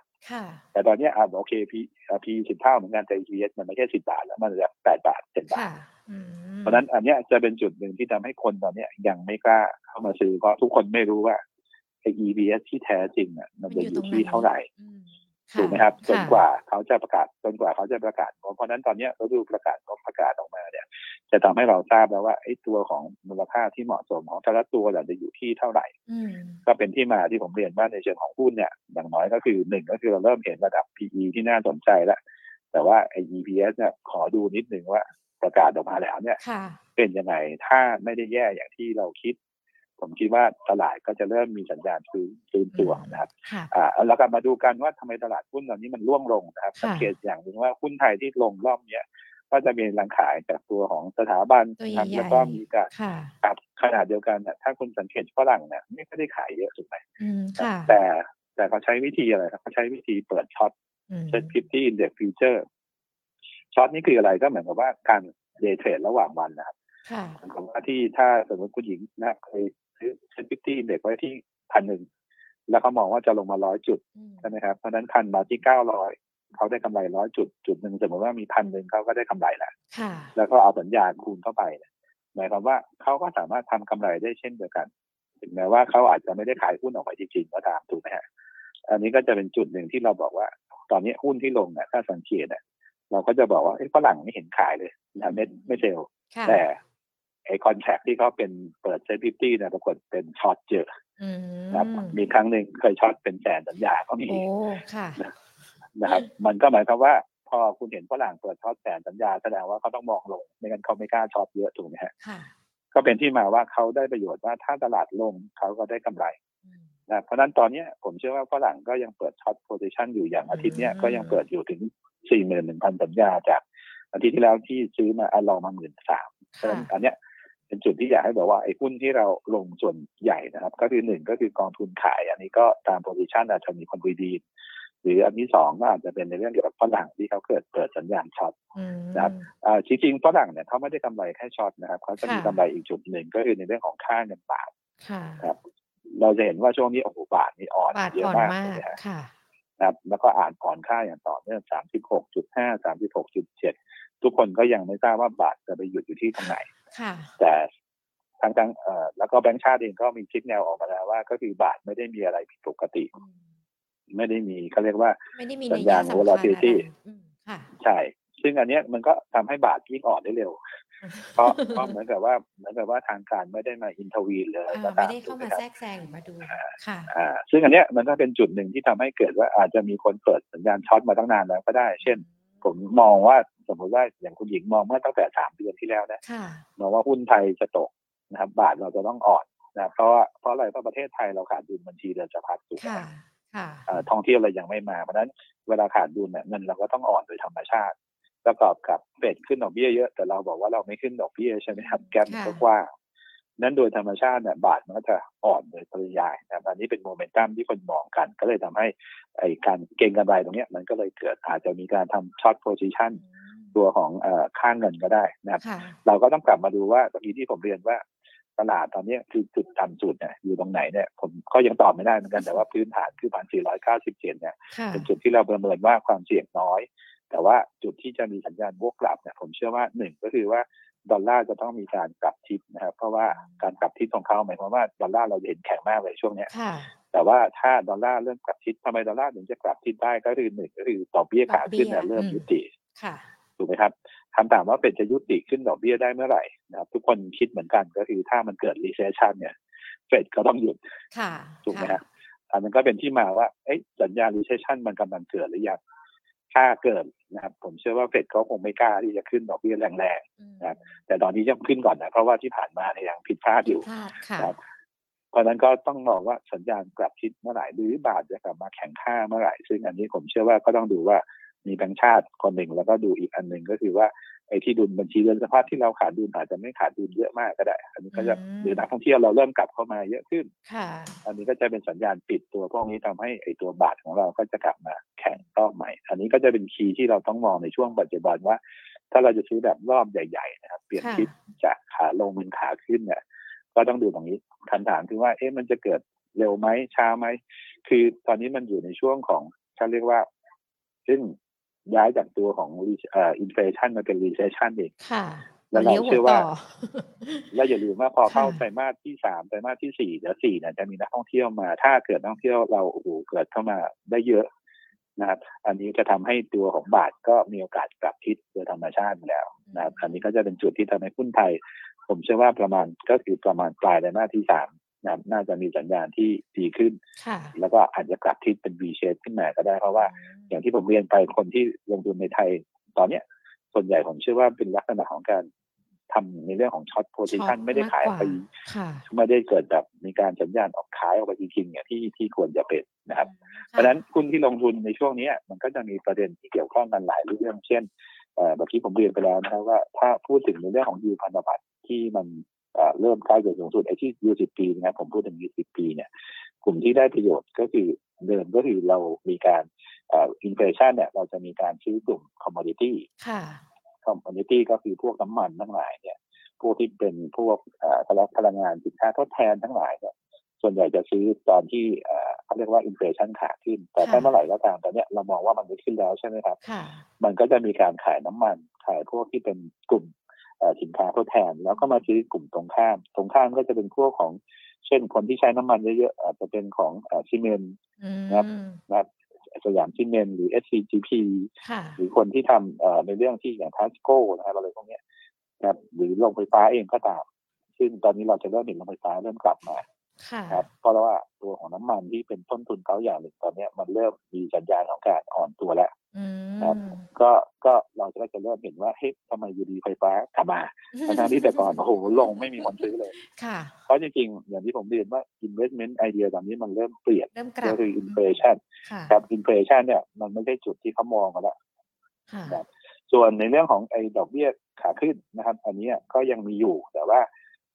แต่ตอนนี้อ่าโอเค P P สิบเท่าเหมือนกันแต่ EPS มันไม่ใช่สิบบาท แล้วมันจะแปดบาทเจ็ดบาทเพราะนั้นอันนี้จะเป็นจุดหนึ่งที่ทำให้คนตอนนี้ยังไม่กล้าเข้ามาซื้อเพราะทุกคนไม่รู้ว่าไอ้ EPS ที่แท้จริงอะมันจะอยู่ที่เท่าไหร่ ถูกไหมครับจนกว่าเขาจะประกาศจนกว่าเขาจะประกาศเพราะนั้นตอนนี้เราดูประกาศก็ประกาศออกมาเนี่ย จะทำให้เราทราบแล้วว่าไอ้ตัวของมูลค่าที่เหมาะสมของแต่ละตัวจะอยู่ที่เท่าไหร่ก็เป็นที่มาที่ผมเรียนว่าในเชิงของหุ้นเนี่ย อย่างน้อยก็คือหนึ่งก็คือเราเริ่มเห็นระดับ PE ที่น่าสนใจแล้วแต่ว่าไอ้ EPS เนี่ยขอดูนิดนึงว่าประกาศออกมาแล้วเนี่ย เป็นยังไงถ้าไม่ได้แย่อย่างที่เราคิด ผมคิดว่าตลาดก็จะเริ่มมีสัญญาณฟื้นฟื้นตัวนะครับอ่าแล้วก็มาดูกันว่าทำไมตลาดหุ้นตอนนี้มันร่วงลงนะครับสังเกตอย่างหนึ่งว่าหุ้นไทยที่ลงรอบเนี้ยก็จะมีแรงขายจากตัวของสถาบันครับแล้วก็มีการครับขนาดเดียวกันเนี่ยถ้าคุณสังเกตฝรั่งเนี่ยไม่ได้ขายเยอะถูกไหมแต่แต่เขาใช้วิธีอะไรครับเขาใช้วิธีเปิด short SET50 Index Futures short นี่คืออะไรก็เหมือนกับว่าการ day trade ระหว่างวันนะครับเหมือนกับว่าที่ถ้าสมมติคุณหญิงนะเคย ซื้อ SET50 Index ไว้ที่พันหนึ่งแล้วเขามองว่าจะลงมาร้อยจุดใช่ไหมครับเพราะนั้นพันมาที่เก้าร้อยเขาได้กำไรร้อยจุดจุดหนึ่งสมมติว่ามีพันหนึ่งเขาก็ได้กำไรแหละแล้วก็เอาสัญญาณคูณเข้าไปหมายความว่าเขาก็สามารถทำกำไรได้เช่นเดียวกัน ถึงแม้ว่าเขาอาจจะไม่ได้ขายหุ้นออกไปจริงๆก็ตามถูกไหมฮะอันนี้ก็จะเป็นจุดหนึ่งที่เราบอกว่า ตอนนี้หุ้นที่ลงเนี่ยถ้าสังเกตเนี่ยเราก็จะบอกว่าไอ้ฝรั่งไม่เห็นขายเลยนะไม่ไม่ sell แต่ ไอ้ contract ที่เขาเป็นเปิด SET50เนี่ยปรากฏเป็น short เจอนะครับมีครั้งหนึ่งเคย short เป็นแสนสัญญาก็มีนะครับ มันก็หมายความว่า พอคุณเห็นฝรั่งเปิด short แสนสัญญาแสดงว่าเขาต้องมองลงไม่งั้นเขาไม่กล้า short เยอะถูกไหมฮะก็เป็นที่มาว่าเขาได้ประโยชน์ว่าถ้าตลาดลงเขาก็ได้กำไรนะเพราะนั้นตอนนี้ผมเชื่อว่าฝรั่งก็ยังเปิด short position อยู่อย่างอาทิตย์นี้ก็ยังเปิดอยู่ถึงสี่หมื่นหนึ่งพันสัญญาจากอาทิตย์ที่แล้วที่ซื้อมาอลองมาหมื่นสามอันเนี้ย เป็นจุดที่อยากให้บอกว่าไอ้หุ้นที่เราลงส่วนใหญ่นะครับ ก็คือหนึ่งก็คือกองทุนขาย อันนี้ก็ตามโพซิชันอาจจะมีคนดี หรืออันที่สองก็อาจจะเป็นในเรื่องเกี่ยวกับฝรั่งที่เขาเกิดเปิดสัญญาณช็อตนะครับจริงๆฝรั่งเนี่ยเขาไม่ได้กำไรแค่ช็อตนะครับเขาจะมีกำไรอีกจุดหนึ่งก็คือในเรื่องของค่าเงินบาทครับเราจะเห็นว่าช่วงนี้โอ้โหบาทนี่อ่อนเยอะมากเลยนะครับแล้วก็อ่านอ่อนค่าอย่างต่อเนื่องสามสิบหกจุดห้าสามสิบหกจุดเจ็ดทุกคนก็ยังไม่ทราบว่าบาทจะไปหยุดอยู่ที่ตรงไหน แต่ทั้งทั้งเอ่อแล้วก็แบงก์ชาติเองก็มีคิดแนวออกมาแล้วว่า ก็คือบาทไม่ได้มีอะไรผิดปกติ ไม่ได้มีเขาเรียกว่าสัญญาณ volatility ใช่ ซึ่งอันนี้มันก็ทำให้บาทยิ่งอ่อนได้เร็วเพราะเพราะเหมือนกับว่าเหมือนกับว่าทางการไม่ได้มาอินทวีเลยไม่ได้เข้ามาแทรกแซงมาดูค่ะอ่าซึ่งอันเนี้ยมันก็เป็นจุดหนึ่งที่ทำให้เกิดว่าอาจจะมีคนเปิดสัญญาณช็อตมาตั้งนานแล้วก็ได้ เช่น ผมมองว่า สมมติว่าอย่างคุณหญิงมองเมื่อตั้งแต่สามเดือนที่แล้วนะมองว่าหุ้นไทยจะตกนะครับ บาทเราจะต้องอ่อนนะเพราะว่าเพราะอะไรเพราะประเทศไทยเราขาดดุลบัญชีเดินสะพัดถูกไหมท่องเที่ยวเรายังไม่มาเพราะนั้นเวลาขาดดุลเนี่ยเงินเราก็ต้องอ่อนโดยธรรมชาติประกอบกับเฟดขึ้นดอกเบี้ยเยอะแต่เราบอกว่าเราไม่ขึ้นดอกเบี้ยใช่ไหมครับแกมก็กว้างนั้นโดยธรรมชาติเนี่ยบาทมันก็จะอ่อนโดยปริยายนะอันนี้เป็นโมเมนตัมที่คนมองกัน ก็เลยทำให้ไอ้การเก็งกำไรตรงนี้มันก็เลยเกิดอาจจะมีการทำ short position ตัวของเอ่อค่าเงินก็ได้นะครับ เราก็ต้องกลับมาดูว่าตรงนี้ที่ผมเรียนว่าตลาดตอนนี้คือจุดต่ำสุดเนี่ยอยู่ตรงไหนเนี่ยผมก็ยังตอบไม่ได้เหมือนกันแต่ว่าพื้นฐานคือพันสี่ร้อยเก้าสิบเจ็ดเนี่ยเป็นจุดที่เราประเมินว่าความเสี่ยงน้อย แต่ว่าจุดที่จะมีสัญญาณวกกลับเนี่ยผมเชื่อว่าหนึ่งก็คือว่าดอลลาร์จะต้องมีการกลับทิศนะครับเพราะว่าการกลับทิศของเขาหมายความว่าดอลลาร์เราเห็นแข็งมากเลยช่วงนี้แต่ว่าถ้าดอลลาร์เริ่มกลับทิศทำไมดอลลาร์ถึงจะกลับทิศได้ก็คือหนึ่งก็คือดอกเบี้ยขาขึ้นเนี่ยเริ่มยุติ ถูกไหมครับคำถามว่าเป็นจะยุติขึ้นดอกเบี้ยได้เมื่อไหร่นะครับ ทุกคนคิดเหมือนกันก็คือถ้ามันเกิด recession เนี่ยเฟดก็ต้องหยุดถูกไหมครับอันนั้นก็เป็นที่มาว่าสัญญาณ recession มันกำลังเกิดหรือยังถ้าเกิดนะครับ ผมเชื่อว่าเฟดเขาคงไม่กล้าที่จะขึ้นดอกเบี้ยแรงๆนะครับ แต่ตอนนี้ยังขึ้นก่อนนะเพราะว่าที่ผ่านมาเนี่ยยังผิดพลาดอยู่ครับเพราะนั้นก็ต้องมองว่าสัญญาณกลับทิศเมื่อไหร่หรือบาทจะกลับมาแข็งค่าเมื่อไหร่ ซึ่งอันนี้ผมเชื่อว่าก็ต้องดูว่า มีแบงค์ชาติคนหนึ่งแล้วก็ดูอีกอันหนึ่งก็คือว่าไอ้ที่ดุลบัญชีเดินสภาพที่เราขาดดุลอาจจะไม่ขาดดุลเยอะมากก็ได้ อันนี้ก็จะหรือนักท่องเที่ยวเราเริ่มกลับเข้ามาเยอะขึ้นอันนี้ก็จะเป็นสัญญาณปิดตัวพวกนี้ทำให้ไอ้ตัวบาทของเราก็จะกลับมาแข็งรอบใหม่ อันนี้ก็จะเป็นคีย์ที่เราต้องมองในช่วงปัจจุบันว่า ถ้าเราจะซื้อแบบรอบใหญ่ๆนะครับเปลี่ยนทิศจากขาลงเป็นขาขึ้นเนี่ยก็ต้องดูตรงนี้คำถามคือว่าเอ๊ะมันจะเกิดเร็วไหมช้าไหมคือตอนนี้มันอยู่ในช่วงของเขาเรียกว่าซึ่ง ย้ายจากตัวของ inflation มาเป็น recession เองแล้วเราเชื่อว่า แล้วอย่าลืมว่าพอเข้าไตรมาสที่สามไตรมาสที่สี่เดี๋ยวสี่เนี่ยจะมีนักท่องเที่ยวมา ถ้าเกิดนักท่องเที่ยวเราโอ้โหเกิดเข้ามาได้เยอะนะครับ อันนี้จะทำให้ตัวของบาทก็มีโอกาสกลับทิศโดยธรรมชาติแล้วนะครับ อันนี้ก็จะเป็นจุดที่ทำให้หุ้นไทย ผมเชื่อว่าประมาณก็คือประมาณปลายไตรมาสที่สาม นะน่าจะมีสัญญาณที่ดีขึ้น แล้วก็อาจจะกลับทิศเป็น V shape ขึ้นมาก็ได้ เพราะว่าอย่างที่ผมเรียนไปคนที่ลงทุนในไทยตอนเนี้ย ส่วนใหญ่ผมเชื่อว่าเป็นลักษณะของการทำในเรื่องของ short position ไม่ได้ขายไปไม่ได้เกิดแบบมีการสัญญาณออกขายออกไปจริงๆเนี่ยที่ที่ควรจะเป็นนะครับ เพราะฉะนั้นคุณที่ลงทุนในช่วงนี้มันก็จะมีประเด็นที่เกี่ยวข้องกันหลายเรื่อง เช่นเมื่อกี้ผมเรียนไปแล้วนะครับว่าถ้าพูดถึงในเรื่องของยูพันธบัตรที่มัน เริ่มใกล้จุดสูงสุดไอ้ที่ยูสิบปีนะผมพูดถึงยูสิบปีเนี่ยกลุ่มที่ได้ประโยชน์ก็คือเดิมก็คือเรามีการ inflation เนี่ยเราจะมีการซื้อกลุ่ม commodity ค่ะ commodity ก็คือพวกน้ำมันทั้งหลายเนี่ยพวกที่เป็นพวกพลังงานสินค้าทดแทนทั้งหลายเนี่ยส่วนใหญ่จะซื้อตอนที่เขาเรียกว่าอินเฟชันขาขึ้น แต่ถ้าเมื่อไหร่ก็ตามตอนนี้เรามองว่ามันไม่ขึ้นแล้วใช่ไหมครับ มันก็จะมีการขายน้ำมัน ขายพวกที่เป็นกลุ่ม สินค้าทดแทน แล้วก็มาซื้อกลุ่มตรงข้าม ตรงข้ามก็จะเป็นพวกของ เช่นคนที่ใช้น้ำมันเยอะๆอาจจะเป็นของซีเมนต์นะครับนะครับสยามซีเมนต์หรือ SCGP หรือคนที่ทำในเรื่องที่อย่างทัสโก้นะครับอะไรพวกนี้นะครับหรือโรงไฟฟ้าเองก็ตาม ซึ่งตอนนี้เราจะเริ่มเห็นโรงไฟฟ้าเริ่มกลับมาครับเพราะว่าตัวของน้ำมันที่เป็นต้นทุนเขาอย่างหนึ่งตอนนี้มันเริ่มมีสัญญาณของการอ่อนตัวแล้ว ครับก็ก็เราจะได้จะเริ่มเห็นว่าเฮ้ยทำไมยูดีไฟฟ้ากลับมาทั้งที่แต่ก่อนโอ้โหลงไม่มีคนซื้อเลยเพราะจริงๆ อย่างที่ผมเรียนว่า investment idea ตอนนี้มันเริ่มเปลี่ยนก็คือ inflation ครับ inflation เนี่ยมันไม่ใช่จุดที่เขามองกันแล้วส่วนในเรื่องของไอ้ดอกเบี้ยขาขึ้นนะครับ อันนี้ก็ยังมีอยู่แต่ว่า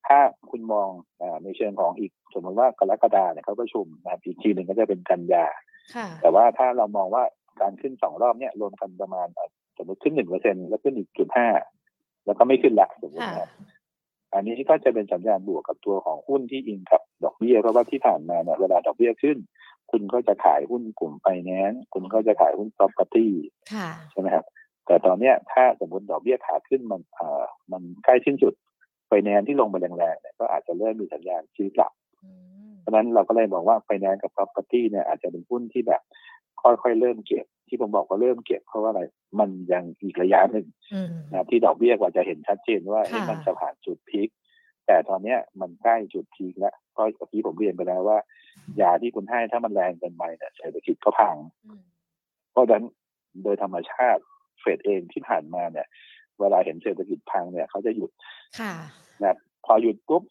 ถ้าคุณมองอในเชิงของอีกสมมติว่ากรกฎาเนี่ยเขาประชุมนะอีกทีหนึ่งก็จะเป็นกันยาแต่ว่าถ้าเรามองว่า การขึ้นสองรอบเนี่ยรวมกันประมาณสมมติขึ้นหนึ่งเปอร์เซ็นแล้วขึ้นอีกจุดห้าแล้วก็ไม่ขึ้นละสมมตินะอันนี้ก็จะเป็นสัญญาณบวกกับตัวของหุ้นที่อิงกับดอกเบี้ยเพราะว่าที่ผ่านมาเนี่ยเวลาดอกเบี้ยขึ้น คุณก็จะขายหุ้นกลุ่มไฟแนนซ์คุณก็จะขายหุ้น property ใช่ไหมครับแต่ตอนเนี้ยถ้าสมมติดอกเบี้ยขาขึ้นมันเอ่อมันใกล้สิ้นสุดไฟแนนซ์ที่ลงมาแรงๆเนี่ยก็อาจจะเริ่มมีสัญญาณซื้อกลับ เพราะนั้นเราก็เลยบอกว่าไฟแนนซ์กับ property เนี่ยอาจจะเป็นหุ้นที่แบบ ค่อยๆเริ่มเก็บ ที่ผมบอกว่าเริ่มเก็บเพราะว่าอะไรมันยังอีกระยะหนึ่งนะที่ดอกเบี้ยกว่าจะเห็นชัดเจนว่ามันจะผ่านจุด peak แต่ตอนเนี้ยมันใกล้จุด peak แล้วก็เมื่อกี้ผมเรียนไปแล้วว่ายาที่คุณให้ถ้ามันแรงเกินไปเนี่ยเศรษฐกิจก็พัง เพราะฉะนั้นโดยธรรมชาติเฟดเองที่ผ่านมาเนี่ย เวลาเห็นเศรษฐกิจพังเนี่ยเขาจะหยุด ค่ะนะพอหยุดปุ๊บ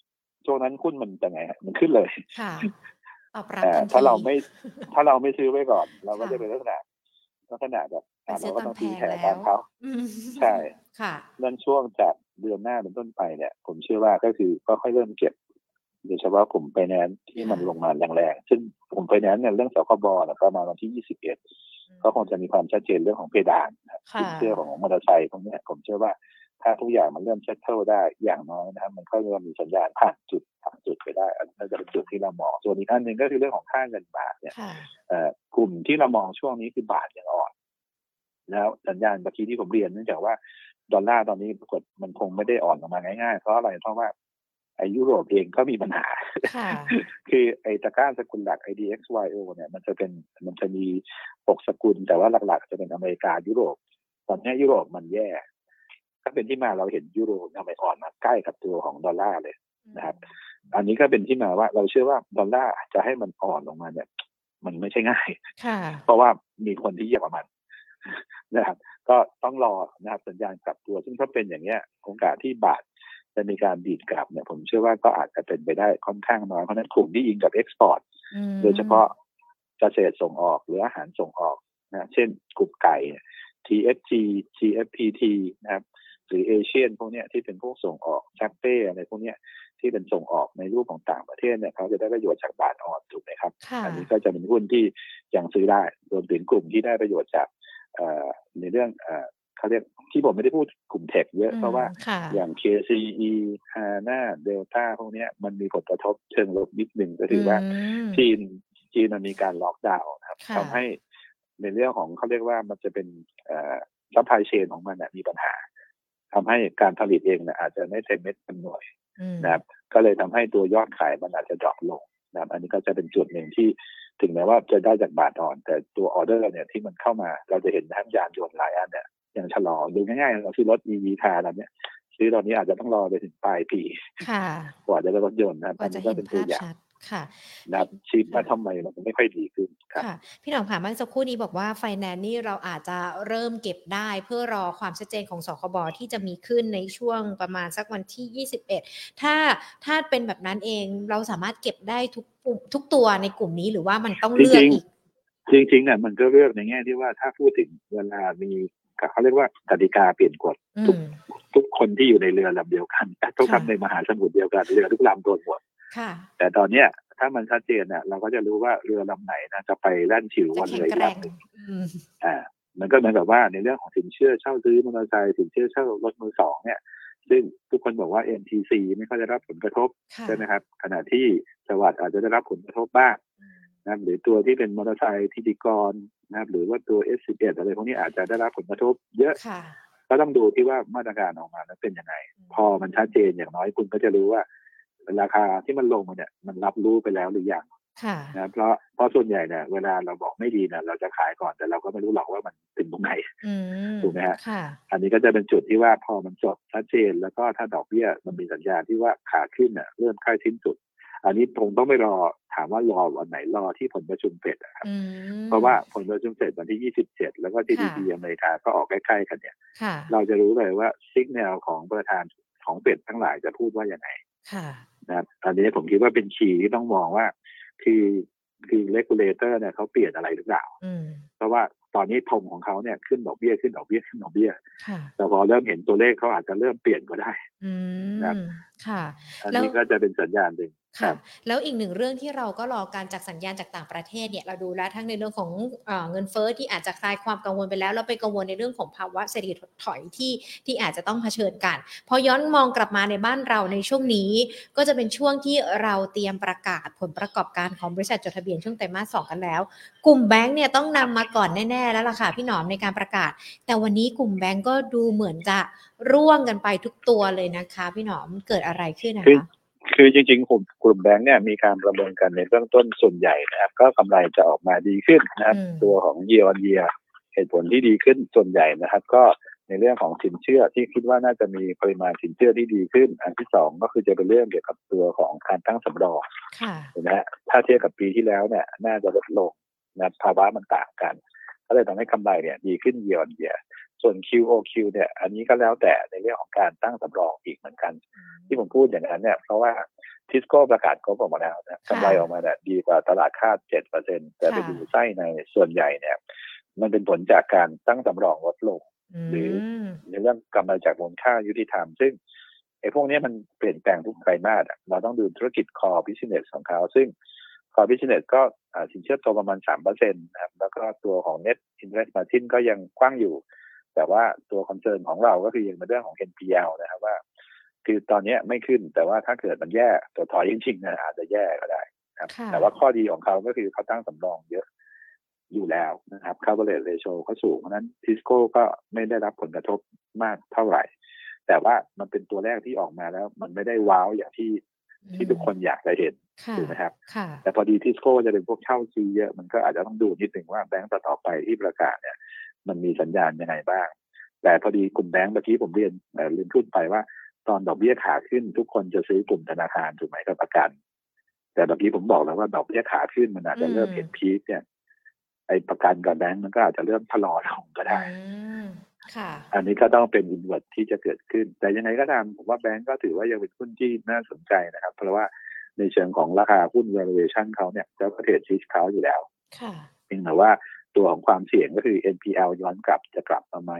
ช่วงนั้นหุ้นมันจะไงมันขึ้นเลยค่ะ ถ้าเราไม่ถ้าเราไม่ซื้อไว้ก่อน เราก็จะเป็นลักษณะลักษณะแบบเราก็ต้องตีแผลตามเขาใช่ค่ะเรื่องช่วงจากเดือนหน้าเป็นต้นไปเนี่ย ผมเชื่อว่าก็คือก็ค่อยเริ่มเก็บโดยเฉพาะกลุ่มไฟแนนซ์ที่มันลงมาแรงๆ ซึ่งกลุ่มไฟแนนซ์เนี่ยเรื่องสคบประมาณวันที่ยี่สิบเอ็ดก็คงจะมีความชัดเจนเรื่องของเพดานสินเชื่อของมอเตอร์ไซค์พวกนี้ผมเชื่อว่า ถ้าทุกอย่างมันเริ่ม settle ได้อย่างน้อยนะครับมันก็เริ่มมีสัญญาณผ่านจุดผ่านจุดไปได้ อันนี้จะเป็นจุดที่เรามองส่วนอีกอันหนึ่งก็คือเรื่องของค่าเงินบาทเนี่ยกลุ่มที่เรามองช่วงนี้คือบาทยังอ่อน แล้วสัญญาณเมื่อกี้ที่ผมเรียนเนื่องจากว่าดอลลาร์ตอนนี้ปรากฏมันคงไม่ได้อ่อนออกมาง่ายๆเพราะอะไรเพราะว่าไอยุโรปเองก็มีปัญหา คือไอตะก้าสกุลหลัก IDXYO เนี่ยมันจะเป็นมันจะมีหกสกุลแต่ว่าหลักๆ จะเป็นอเมริกายุโรป ตอนนี้ยุโรปมันแย่ ถ้าเป็นที่มาเราเห็นยูโรทำไมอ่อนมาใกล้กับตัวของดอลลาร์เลยนะครับ อันนี้ก็เป็นที่มาว่าเราเชื่อว่าดอลลาร์จะให้มันอ่อนลงมาเนี่ยมันไม่ใช่ง่ายเพราะว่ามีคนที่เยอะกว่ามันนะครับ ก็ต้องรอนะครับสัญญาณกลับตัว ซึ่งถ้าเป็นอย่างเนี้ยโอกาสที่บาทจะมีการดีดกลับเนี่ยผมเชื่อว่าก็อาจจะเป็นไปได้ค่อนข้างน้อยเพราะนั้นกลุ่มที่ยิงกับเอ็กซ์พอร์ตโดยเฉพาะเกษตรส่งออกหรืออาหารส่งออกนะเช่นกลุ่มไก่ TFG GFPT นะครับ หรือเอเชียนพวกนี้ที่เป็นพวกส่งออกเซ็ปเป้อะไรพวกนี้ที่เป็นส่งออกในรูปของต่างประเทศเนี่ยเขาจะได้ประโยชน์จากบาทอ่อนถูกไหมครับ อันนี้ก็จะเป็นหุ้นที่ยังซื้อได้รวมถึงกลุ่มที่ได้ประโยชน์จากในเรื่องเขาเรียกที่ผมไม่ได้พูดกลุ่ม tech เยอะเพราะว่าอย่าง KCE HANA Delta พวกนี้มันมีผลกระทบเชิงลบนิดหนึ่งก็คือว่าจีนจีนมันมีการล็อกดาวน์นะครับทำให้ในเรื่องของเขาเรียกว่ามันจะเป็น supply chain ของมันมีปัญหา ทำให้การผลิตเองเนี่ยอาจจะไม่เต็มเม็ดเต็มหน่วยนะครับ ก็เลยทำให้ตัวยอดขายมันอาจจะ drop ลงนะครับ อันนี้ก็จะเป็นจุดหนึ่งที่ถึงแม้ว่าจะได้จากบาทอ่อน แต่ตัวออเดอร์เนี่ยที่มันเข้ามาเราจะเห็นทั้งยานยนต์หลายอันเนี่ยยังชะลอดูง่ายๆเราซื้อรถ EV คาร์แล้วเนี่ยซื้อตอนนี้อาจจะต้องรอไปถึงปลายปีกว่าจะได้รถยนต์นะอันนี้ก็เป็นตัวอย่าง ค่ะนะชีพว่าทำไมมันไม่ค่อยดีขึ้นค่ะ พี่หน่องค่ะเมื่อสักครู่นี้บอกว่าไฟแนนซ์นี่เราอาจจะเริ่มเก็บได้ เพื่อรอความชัดเจนของสคบที่จะมีขึ้นในช่วงประมาณสักวันที่ 21 ถ้าถ้าเป็นแบบนั้นเองเราสามารถเก็บได้ทุกทุกตัวในกลุ่มนี้หรือว่ามันต้องเลือกอีกจริงจริงเนี่ยมันก็เลือกในแง่ที่ว่าถ้าพูดถึงเวลามีเขาเรียกว่ากติกาเปลี่ยนกฎทุกทุกคนที่อยู่ในเรือลำเดียวกันต้องค่ะทำในมหาสมุทรเดียวกันเรือทุกลำโดนหมดค่ะ แต่ตอนเนี้ยถ้ามันชัดเจนเนี่ยเราก็จะรู้ว่าเรือลำไหนนะจะไปแล่นฉิวจะวันแข็เรืงออีแกกร่งลำหนึ่งอืมอ่า มันก็เหมือนกับว่าในเรื่องของสินเชื่อเช่าซื้อมอเตอร์ไซค์สินเชื่อเช่ารถมือสองเนี่ย ซึ่งทุกคนบอกว่า MTC ไม่ค่อยได้รับผลกระทบค่ะใช่ไหมครับ ขณะที่จังหวัดอาจจะได้รับผลกระทบบ้างอืมนะครับหรือตัวที่เป็นมอเตอร์ไซค์ทิติกรนะครับ หรือว่าตัว S11 อะไรพวกนี้อาจจะได้รับผลกระทบ เยอะค่ะก็ต้องดูที่ว่ามาตรการออกมาแล้วเป็นยังไง พอมันชัดเจนอย่างน้อยคุณก็จะรู้ว่า ราคาที่มันลงมาเนี่ยมันรับรู้ไปแล้วหรือยังค่ะนะครับเพราะเพราะส่วนใหญ่เนี่ยเวลาเราบอกไม่ดีเนี่ยเราจะขายก่อนแต่เราก็ไม่รู้หรอกว่ามันถึงตรงไหนอืมถูกไหมฮะค่ะอันนี้ก็จะเป็นจุดที่ว่าพอมันจบชัดเจน แล้วก็ถ้าดอกเบี้ยมันมีสัญญาณที่ว่าขาขึ้นเนี่ยเริ่มใกล้สิ้นสุด อันนี้คงต้องไม่รอถามว่ารอวันไหนรอที่ผลประชุมเฟดอะครับอืมเพราะว่าผลประชุมเฟดวันที่ 27 แล้วก็ GDP อเมริกาก็ออกใกล้ๆกันเนี่ยค่ะเราจะรู้เลยว่าซิกแนลของประธานของเฟดทั้งหลายจะพูดว่าอย่างไงค่ะ นะครับอันนี้ผมคิดว่าเป็นคีย์ที่ต้องมองว่า คือคือเลกูลเลเตอร์เนี่ยเขาเปลี่ยนอะไรหรือเปล่าอืมเพราะว่าตอนนี้ธงของเขาเนี่ยขึ้นดอกเบี้ยขึ้นดอกเบี้ยขึ้นดอกเบี้ยค่ะแต่พอเริ่มเห็นตัวเลขเขาอาจจะเริ่มเปลี่ยนก็ได้อืมครับค่ะ อันแล้วนี้ก็จะเป็นสัญญาณหนึ่ง ค่ะแล้วอีกหนึ่งเรื่องที่เราก็รอการจากสัญญาณจากต่างประเทศเนี่ยเราดูแล้วทั้งในเรื่องของเอเงินเฟ้อที่อาจจะคลายความกังวลไปแล้วแล้วไปกังวลในเรื่องของภาวะเศรษฐกิจถดถอยที่ที่อาจจะต้องเผชิญกัน พอย้อนมองกลับมาในบ้านเราในช่วงนี้ ก็จะเป็นช่วงที่เราเตรียมประกาศผลประกอบการของบริษัทจดทะเบียนช่วงไตรมาสสองกันแล้ว กลุ่มแบงก์เนี่ยต้องนำมาก่อนแน่ๆแล้วล่ะค่ะพี่หนอมในการประกาศ แต่วันนี้กลุ่มแบงก์ก็ดูเหมือนจะร่วงกันไปทุกตัวเลยนะคะ พี่หนอมเกิดอะไรขึ้นนะคะ คือจริงๆกลุ่มกลุ่มแบงก์เนี่ยมีการประเมินกันในเบื้องต้นส่วนใหญ่นะครับ ก็กำไรจะออกมาดีขึ้นนะครับอืมตัวของ year on year เหตุผลที่ดีขึ้นส่วนใหญ่นะครับ ก็ในเรื่องของสินเชื่อที่คิดว่าน่าจะมีปริมาณสินเชื่อที่ดีขึ้น อันที่สองก็คือจะเป็นเรื่องเกี่ยวกับตัวของการตั้งสำรองค่ะนะฮะถ้าเทียบกับปีที่แล้วเนี่ย น่าจะลดลงนะภาวะมันต่างกัน ก็เลยทำให้กำไรเนี่ย ดีขึ้นเยียร์เยีย ส่วน QOQ เนี่ยอันนี้ก็แล้วแต่ในเรื่องของการตั้งสำรองอีกเหมือนกัน ที่ผมพูดอย่างนั้นเนี่ยเพราะว่าทิสโก้ประกาศก็ออกมาแล้วนะกำไรออกมาเนี่ยดีกว่าตลาดคาดเจ็ดเปอร์เซ็นแต่ไปค่ะดูไส้ในส่วนใหญ่เนี่ย มันเป็นผลจากการตั้งสำรองลดลง หรือมในเรื่องกำไรจากมูลค่ายุติธรรม ซึ่งไอ้พวกเนี้ยมันเปลี่ยนแปลงทุกไตรมาสอะเราต้องดูธุรกิจ core business ของเขาซึ่ง core business ก็อ่าสินเชื่อโตประมาณสามเปอร์เซ็นต์นะครับแล้วก็ตัวของ net interest margin ก็ยังกว้างอยู่ แต่ว่าตัว concern ของเราก็คือยังเป็นเรื่องของ NPL นะครับว่า คือตอนเนี้ยไม่ขึ้นแต่ว่าถ้าเกิดมันแย่ถดถอยจริงๆนะอาจจะแย่ก็ได้นะครับค่ะแต่ว่าข้อดีของเขาก็คือเขาตั้งสำรองเยอะอยู่แล้วนะครับ coverage ratio เขาสูงเพราะฉะนั้นทิสโก้ก็ไม่ได้รับผลกระทบมากเท่าไหร่ แต่ว่ามันเป็นตัวแรกที่ออกมาแล้ว มันไม่ได้ว้าวอย่างที่ที่ทุกคนอยากจะเห็นค่ะถูกไหมครับค่ะแต่พอดีทิสโก้จะเป็นพวกเช่าซื้อเยอะ มันก็อาจจะต้องดูนิดหนึ่งว่าแบงก์ต่อๆไปที่ประกาศเนี่ย มันมีสัญญาณยังไงบ้าง แต่พอดีกลุ่มแบงก์เมื่อกี้ผมเรียนเอ่อลืมพูดไปว่า ตอนดอกเบี้ยขาขึ้น ทุกคนจะซื้อกลุ่มธนาคารถูกไหมกับประกัน แต่เมื่อกี้ผมบอกแล้วว่าดอกเบี้ยขาขึ้นมันอาจจะเริ่มเห็นพีคเนี่ยไอ้ประกันกับแบงก์มันก็อาจจะเริ่มชะลอลงก็ได้อืมค่ะอันนี้ก็ต้องเป็นอินเวอร์ที่จะเกิดขึ้น แต่ยังไงก็ตามผมว่าแบงก์ก็ถือว่ายังเป็นหุ้นที่น่าสนใจนะครับ เพราะว่าในเชิงของราคาหุ้น valuation เขาเนี่ยก็เทรดชิชเขาอยู่แล้วค่ะเพียงแต่ว่า ตัวของความเสี่ยงก็คือ NPL ย้อนกลับจะกลับมาไหม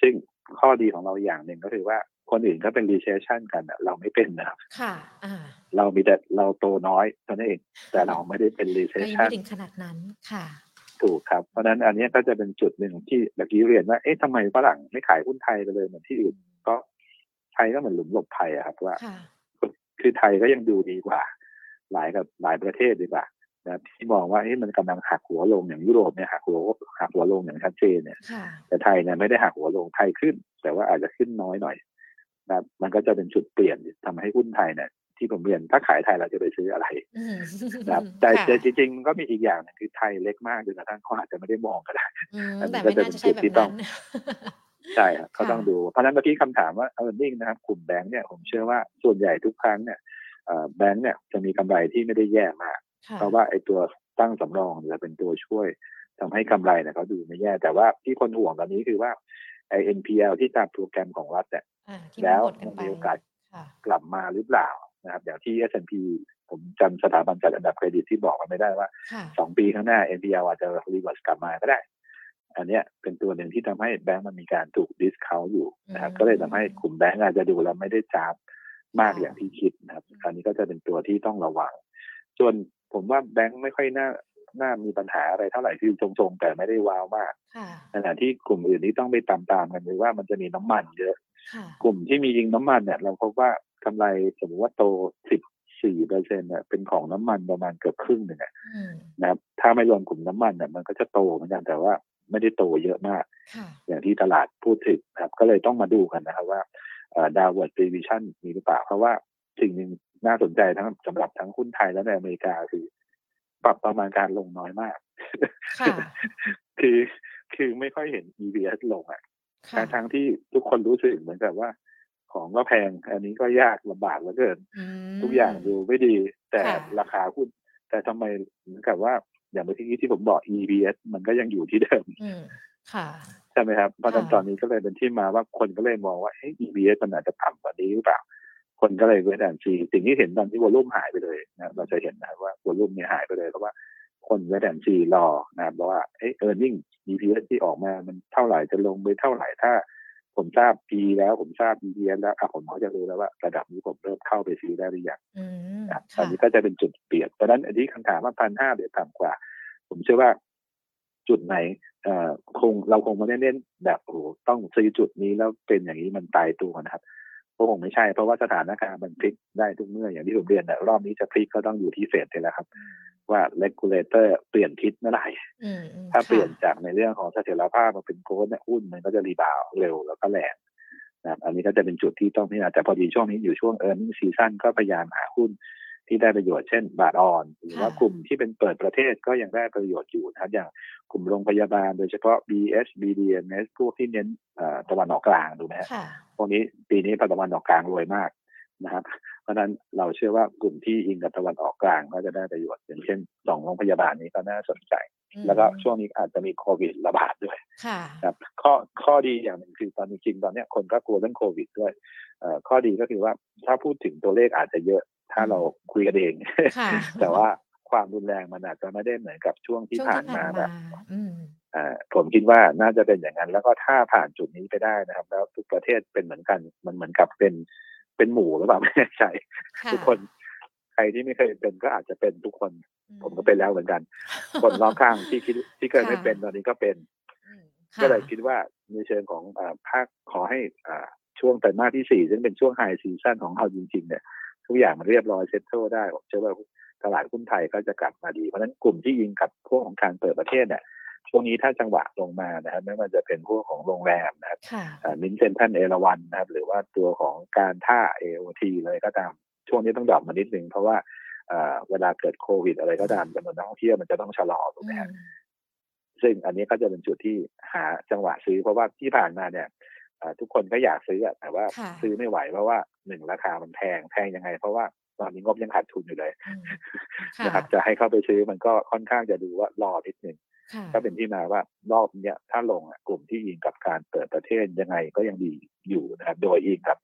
ซึ่งข้อดีของเราอย่างหนึ่งก็คือว่าคนอื่นก็เป็น recession กันอะเราไม่เป็นนะครับ ค่ะอ่าเรามีแต่เราโตน้อยเท่านั้นเอง แต่เราไม่ได้เป็นเรายัง recession ไม่ถึงขนาดนั้นค่ะ ถูกครับ เพราะฉะนั้นอันนี้ก็จะเป็นจุดหนึ่งที่เมื่อกี้เรียนว่า เอ๊ะทำไมฝรั่งไม่ขายหุ้นไทยไปเลยเหมือนที่อื่น ก็ไทยก็เหมือนหลุมหลบภัยอะครับว่าค่ะคือไทยก็ยังดูดีกว่า หลายกับหลายประเทศดีกว่า นะครับที่มองว่าเอ๊ะมันกำลังหักหัวลงอย่างยุโรปเนี่ยหักหัวหักหัวลงอย่างชัดเจนเนี่ยค่ะแต่ไทยเนี่ยไม่ได้หักหัวลงไทยขึ้น แต่ว่าอาจจะขึ้นน้อยหน่อยนะครับมันก็จะเป็นจุดเปลี่ยนทำให้หุ้นไทยเนี่ยที่ผมเรียนถ้าขายไทยเราจะไปซื้ออะไรอืมนะครับแต่ค่ะแต่จริงๆมันก็มีอีกอย่างหนึงคือไทยเล็กมากจนกระทั่งเขาอาจจะไม่ได้มองก็ได้อืมอันนี้แต่ก็ไม่จะน่าเป็นจะใช่จุดแบบที่ต้อนั้งนใช่ครับเขาค่ะต้องดู เพราะฉะนั้นเมื่อกี้คำถามว่า e a r n i n g นะครับกลุ่มแบงค์เนี่ยผมเชื่อว่าส่วนใหญ่ทุกครั้งเนี่ยเอ่อแบงค์เนี่ยจะมีกำไรที่ไม่ได้แย่มากค่ะ เพราะว่าไอ้ตัวตั้งสำรองจะเป็นตัวช่วยทำให้กำไรเนี่ยเขาดูไม่แย่ แต่ว่าที่คนห่วงตอนนี้คือว่าไอ้ NPL ที่ตามโปรแกรมของรัฐเนี่ยอ่าที่แล้วมันวหมดกันมันไปมีโอกาสค่ะกลับมาหรือเปล่านะครับอย่างที่ S&P ผมจำสถาบันจัดอันดับเครดิตที่บอกมาไม่ได้ว่าค่ะสองปีข้างหน้า NPL อาจจะ reverse กลับมาก็ได้ อันเนี้ยเป็นตัวหนึ่งที่ทำให้แบงก์มันมีการถูก discount อยู่นะครับ ก็เลยทำให้กลุ่มแบงก์อาจจะดูแล้วไม่ได้จ๊าบมากอย่างที่คิดนะครับ อันนี้ก็จะเป็นตัวที่ต้องระวัง ส่วน ผมว่าแบงก์ไม่ค่อยน่าน่ามีปัญหาอะไรเท่าไหร่ที่จริงๆ แต่ไม่ได้ wow มากขณะที่กลุ่มอื่นที่ต้องไปตามๆกันหรือว่ามันจะมีน้ำมันเยอะ กลุ่มที่มียิงน้ำมันเนี่ย เราพบว่ากำไรสมมติว่าโตสิบสี่เปอร์เซ็นต์เนี่ยเป็นของน้ำมันประมาณเกือบครึ่งหนึ่งนะครับถ้าไม่รวมกลุ่มน้ำมันเนี่ยมันก็จะโตเหมือนกันแต่ว่าไม่ได้โตเยอะมาก อย่างที่ตลาดพูดถึงนะครับ ก็เลยต้องมาดูกันนะครับว่า downward revision มีหรือเปล่า เพราะว่า สิ่งหนึ่งน่าสนใจทั้งสำหรับทั้งหุ้นไทยและในอเมริกาคือ ปรับประมาณการลงน้อยมากคือคือไม่ค่อยเห็น EBS ลงอะทั้งที่ทุกคนรู้สึกเหมือนกับว่า ของก็แพง อันนี้ก็ยากลำบากเหลือเกิน ทุกอย่างดูไม่ดี แต่ราคาหุ้น แต่ทำไมเหมือนกับว่าอย่างเมื่อกี้ที่ผมบอก EBS มันก็ยังอยู่ที่เดิมใช่ไหมครับเพราะตอนนี้ก็เลยเป็นที่มาว่าคนก็เลยมองว่าเฮ้ย EBS มันอาจจะต่ำกว่านี้หรือเปล่า คนก็เลยเวทแอนซีสิ่งที่เห็นตอนที่วอลุ่มหายไปเลยนะเราจะเห็นนะว่าวอลุ่มเนี่ยหายไปเลยเพราะว่าคนเวทแอนซีรอนะครับว่าเออเออร์เน็ง EPS ที่ออกมามันเท่าไหร่จะลงไปเท่าไหร่ถ้าผมทราบปีแล้วผมทราบ EPS แล้วอะผมก็จะรู้แล้วว่า ระดับนี้ผมเริ่มเข้าไปซื้อได้หรือยังอันนี้ก็จะเป็นจุดเปลี่ยนเพราะนั้นอันนี้คำถามว่าพันห้าเดี๋ยวต่ำกว่า ผมเชื่อว่าจุดไหนเอ่อคงเราคงไม่ได้เน้นแบบโอ้ต้องซื้อจุดนี้แล้วเป็นอย่างนี้มันตายตัวนะครับ ก็คงไม่ใช่ เพราะว่าสถานการณ์มันพลิกได้ทุกเมื่ออย่างที่ผมเรียนแต่รอบนี้จะพลิกก็ต้องอยู่ที่เฟดนี่แหละครับ ว่า regulator เปลี่ยนทิศเมื่อไหร่ถ้าเปลี่ยนจากในเรื่องของเสถียรภาพมาเป็น growth เนี่ยหุ้นมันก็จะ rebound เร็วแล้วก็แรงนะอันนี้ก็จะเป็นจุดที่ต้องพิจารณาแต่พอดีช่วงนี้อยู่ช่วง earning season ก็พยายามหาหุ้น ที่ได้ประโยชน์เช่น บาทอ่อนหรือว่ากลุ่มที่เป็นเปิดประเทศก็ยังได้ประโยชน์อยู่นะครับอย่างกลุ่มโรงพยาบาลโดยเฉพาะ BS BDMs พวกที่เน้นตะวันออกกลางดูไหมพวกนี้ปีนี้ตะวันออกกลางรวยมากนะครับ เพราะนั้นเราเชื่อว่ากลุ่มที่อิงกับตะวันออกกลางก็จะได้ประโยชน์อย่างเช่นสองโรงพยาบาลนี้ก็น่าสนใจ แล้วก็ช่วงนี้อาจจะมีโควิดระบาดด้วยครับข้อข้อดีอย่างหนึ่งคือตอนจริงตอนนี้คนก็กลัวเรื่องโควิดด้วยข้อดีก็คือว่าถ้าพูดถึงตัวเลขอาจจะเยอะ ถ้าเราคุยกันเอง แต่ว่าความรุนแรงมันอาจจะไม่ได้เหมือนกับช่วงที่ผ่านมาแบบผมคิดว่าน่าจะเป็นอย่างนั้น แล้วก็ถ้าผ่านจุดนี้ไปได้นะครับ แล้วทุกประเทศเป็นเหมือนกัน มันเหมือนกับเป็นเป็นหมู่หรือเปล่าไม่แน่ใจทุกคนใครที่ไม่เคยเป็นก็อาจจะเป็นทุกคน ผมก็เป็นแล้วเหมือนกัน คนรอบข้างที่คิดที่เคยไม่เป็นตอนนี้ก็เป็นก็เลยคิดว่าในเชิงของภาคขอให้ช่วงไตรมาสที่สี่ซึ่งเป็นช่วงไฮซีซั่นของเราจริง ๆ เนี่ย ทุกอย่างมันเรียบร้อย settle ได้ผมเชื่อว่าตลาดหุ้นไทยก็จะกลับมาดี เพราะฉะนั้นกลุ่มที่ยิงกับพวกของการเปิดประเทศเนี่ยช่วงนี้ถ้าจังหวะลงมานะครับไม่ว่าจะเป็นพวกของโรงแรมนะครับ MINT CENTEL เอราวัณนะครับ หรือว่าตัวของการท่า AOT เลยก็ตามช่วงนี้ต้อง drop มานิดนึงเพราะว่าเวลาเกิดโควิดอะไรก็ตามจำนวนนักท่องเที่ยวมันจะต้องชะลอถูกไหมครับซึ่งอันนี้ก็จะเป็นจุดที่หาจังหวะซื้อเพราะว่าที่ผ่านมาเนี่ย ทุกคนก็อยากซื้อแต่ว่าซื้อไม่ไหวเพราะว่าหนึ่งราคามันแพงแพงยังไง เพราะว่าตอนนี้งบยังขาดทุนอยู่เลยนะครับจะให้เข้าไปซื้อมันก็ค่อนข้างจะดูว่ารอนิดนึงก็เป็นที่มาว่ารอบเนี้ยถ้าลงกลุ่มที่อิงกับการเปิดประเทศยังไงก็ยังดีอยู่นะครับโดยอิงครับ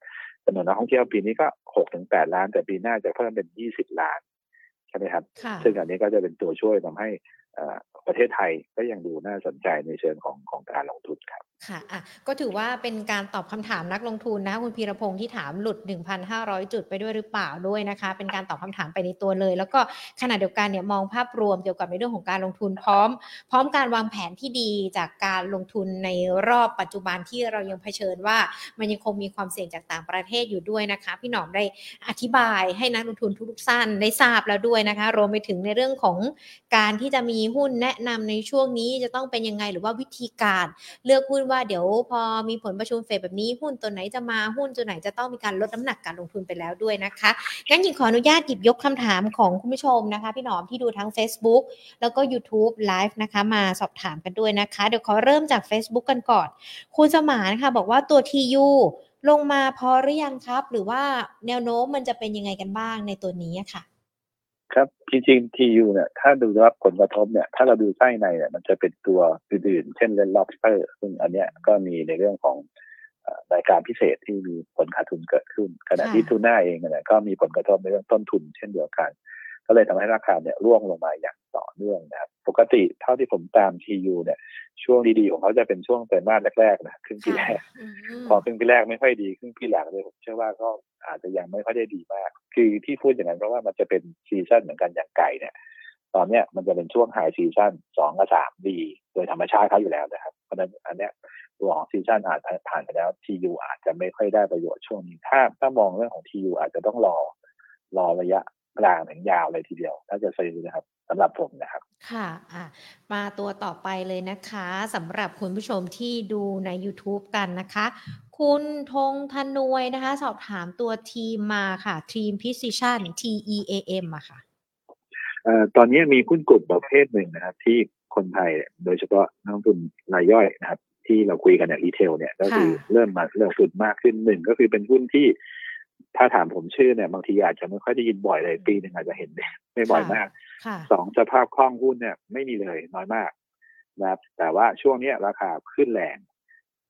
จำนวนนักท่องเที่ยวปีนี้ก็หกถึงแปดล้าน แต่ปีหน้าจะเพิ่มเป็นยี่สิบล้านใช่ไหมครับ ซึ่งอันนี้ก็จะเป็นตัวช่วยทำให้ ประเทศไทยก็ยังดูน่าสนใจในเชิงของของการลงทุนครับ ค่ะอะ ก็ถือว่าเป็นการตอบคำถามนักลงทุนนะคุณพีรพงศ์ที่ถามหลุด 1,500 จุดไปด้วยหรือเปล่าด้วยนะคะ เป็นการตอบคำถามไปในตัวเลย แล้วก็ขณะเดียวกันเนี่ยมองภาพรวมเกี่ยวกับในเรื่องของการลงทุนพร้อม พร้อมการวางแผนที่ดีจากการลงทุนในรอบปัจจุบันที่เรายังเผชิญว่ามันยังคงมีความเสี่ยงจากต่างประเทศอยู่ด้วยนะคะ พี่หนอมได้อธิบายให้นักลงทุนทุกๆสั้นได้ทราบแล้วด้วยนะคะ รวมไปถึงในเรื่องของการที่จะมีีหุ้นแนะนำในช่วงนี้จะต้องเป็นยังไงหรือว่าวิธีการเลือกหุ้นว่าเดี๋ยวพอมีผลประชุมเฟดแบบนี้หุ้นตัวไหนจะมาหุ้นตัวไหนจะต้องมีการลดน้ำหนักการลงทุนไปแล้วด้วยนะคะงั้นหญิงขออนุญาตหยิบยกคำถามของคุณผู้ชมนะคะ พี่หนอมที่ดูทั้ง Facebook แล้วก็ YouTube Live นะคะ มาสอบถามกันด้วยนะคะ เดี๋ยวขอเริ่มจาก Facebook กันก่อน คุณสมานค่ะบอกว่าตัว TU ลงมาพอหรือยังครับ หรือว่าแนวโน้มมันจะเป็นยังไงกันบ้างในตัวนี้ค่ะ ครับจริงๆ TU เนี่ยถ้าดูรับผลกระทบเนี่ยถ้าเราดูไส้ในเนี่ยมันจะเป็นตัวอื่นๆ เช่นเลน lobster ซึ่งอันเนี้ยก็มีในเรื่องของรายการพิเศษที่มีผลขาดทุนเกิดขึ้น ขณะที่ทูน่าเองเนี่ยก็มีผลกระทบในเรื่องต้นทุนเช่นเดียวกัน ก็เลยทำให้ราคาเนี่ยร่วงลงมาอย่างต่อเนื่องนะครับปกติเท่าที่ผมตาม TU เนี่ย ช่วงดีๆของเขาจะเป็นช่วงไตรมาสแรกๆนะครึ่งปีแรก พอครึ่งปีแรกไม่ค่อยดีครึ่งปีหลังเลยผมเชื่อว่าก็อาจจะยังไม่ค่อยได้ดีมาก คือที่พูดอย่างนั้นเพราะว่ามันจะเป็น season เหมือนกันอย่างไก่เนี่ยตอนเนี้ยมันจะเป็นช่วง high season สองกับสามดีโดยธรรมชาติเขาอยู่แล้วนะครับ เพราะฉะนั้นอันเนี้ยตัวของ season อาจผ่านไปแล้ว TU อาจจะไม่ค่อยได้ประโยชน์ช่วงนี้ถ้าถ้ามองเรื่องของ TU อาจจะต้องรอรอระยะ กลางถึงยาวเลยทีเดียว ถ้าจะซื้อนะครับสำหรับผมนะครับ ค่ะอะมาตัวต่อไปเลยนะคะสำหรับคุณผู้ชมที่ดูใน YouTube กันนะคะ คุณธงธนวยนะคะ สอบถามตัวทีมมาค่ะ Team Precision T E A M อะค่ะเอ่อตอนนี้มีหุ้นกลุ่มประเภทหนึ่งนะครับ ที่คนไทยโดยเฉพาะนักลงทุนรายย่อยนะครับ ที่เราคุยกันเนี่ยรีเทลเนี่ยก็คือเริ่มมาเริ่มทุนมากขึ้นหนึ่งก็คือเป็นหุ้นที่ ถ้าถามผมชื่อเนี่ยบางทีอาจจะไม่ค่อยได้ยินบ่อยเลยปีหนึ่งอาจจะเห็นไม่บ่อยมากค่ะสองสภาพคล่องหุ้นเนี่ยไม่มีเลยน้อยมากนะครับแต่ว่าช่วงเนี้ยราคาขึ้นแรง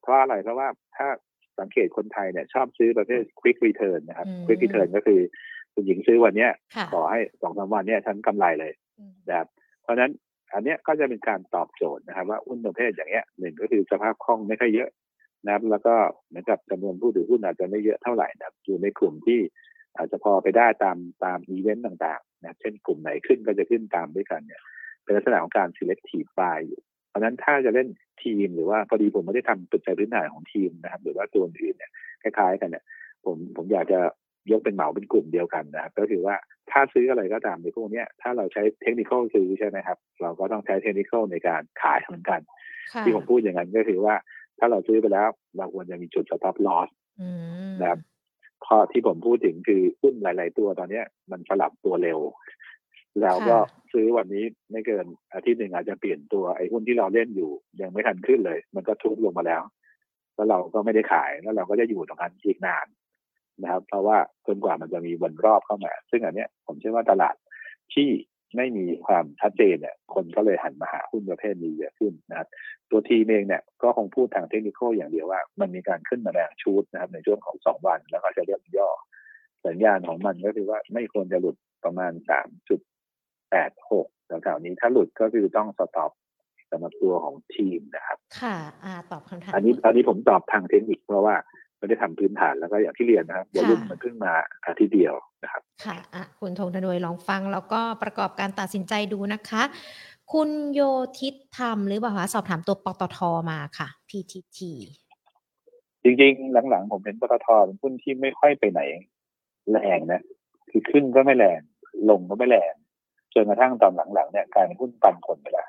เพราะอะไรเพราะว่าถ้าสังเกตคนไทยเนี่ยชอบซื้อประเภท quick return นะครับอืม quick return ก็คือคุณหญิงซื้อวันเนี้ยค่ะขอให้สองสามวันเนี่ยฉันกำไรเลยอืมนะครับเพราะฉะนั้นอันเนี้ยก็จะเป็นการตอบโจทย์นะครับ ว่าหุ้นประเภทอย่างเงี้ยหนึ่งก็คือสภาพคล่องไม่ค่อยเยอะ นะครับแล้วก็เหมือนกับจำนวนผู้ถือหุ้นอาจจะไม่เยอะเท่าไหร่นะครับอยู่ในกลุ่มที่อาจจะพอไปได้ตามตามอีเวนต์ต่างๆนะครับเช่นกลุ่มไหนขึ้นก็จะขึ้นตามด้วยกันเนี่ยเป็นลักษณะของการ selective buy อยู่เพราะฉะนั้นถ้าจะเล่นทีมหรือว่าพอดีผมไม่ได้ทำปัจจัยพื้นฐานของทีมนะครับ หรือว่าตัวอื่นเนี่ยคล้ายๆ กันเนี่ยผมผมอยากจะยกเป็นเหมาเป็นกลุ่มเดียวกันนะครับก็คือว่าถ้าซื้ออะไรก็ตามในพวกเนี้ยถ้าเราใช้เทคนิคซื้อใช่ไหมครับ เราก็ต้องใช้เทคนิคในการขายเหมือนกันค่ะที่ผมพูดอย่างนั้นก็คือว่า ถ้าเราซื้อไปแล้ว เราควรจะมีจุด stop loss อืมนะครับเพราะที่ผมพูดถึงคือหุ้นหลาย ๆ ตัวตอนเนี้ย มันสลับตัวเร็ว แล้วก็ซื้อวันนี้ไม่เกินอาทิตย์หนึ่งอาจจะเปลี่ยนตัวไอ้หุ้นที่เราเล่นอยู่ ยังไม่ทันขึ้นเลย มันก็ทุบลงมาแล้ว แล้วเราก็ไม่ได้ขายแล้วเราก็จะอยู่ตรงนั้นอีกนานนะครับ เพราะว่าจนกว่ามันจะมีวนรอบเข้ามา ซึ่งอันเนี้ยผมเชื่อว่าตลาดที่ ไม่มีความชัดเจนเนี่ยคนก็เลยหันมาหาหุ้นประเภทนี้เยอะขึ้นนะครับตัวทีมเองเนี่ยก็คงพูดทางเทคนิคอย่างเดียวว่า มันมีการขึ้นมาแรงชูดนะครับในช่วงของสองวันแล้วก็จะเรียกย่อ สัญญาณของมันก็คือว่าไม่ควรจะหลุดประมาณสามจุดแปดหกแถวๆนี้ถ้าหลุดก็คือต้องสต็อปสำหรับตัวของทีมนะครับ ค่ะอ่าตอบคำถามอันนี้อันนี้ผมตอบทางเทคนิคเพราะว่า ไม่ได้ทำพื้นฐานแล้วก็อย่างที่เรียนนะครับวอลุ่มมันเพิ่งมาอาทิตย์เดียวนะครับค่ะอะคุณธงธนวยลองฟังแล้วก็ประกอบการตัดสินใจดูนะคะ คุณโยทิศธรรมหรือเปล่าคะสอบถามตัวปตทมาค่ะ PTT จริงๆ หลังๆ ผมเห็นปตทเป็นหุ้นที่ไม่ค่อยไปไหน แรงนะ คือขึ้นก็ไม่แรง ลงก็ไม่แรงจนกระทั่งตอนหลังๆเนี่ยกลายเป็นหุ้นปันผลไปแล้ว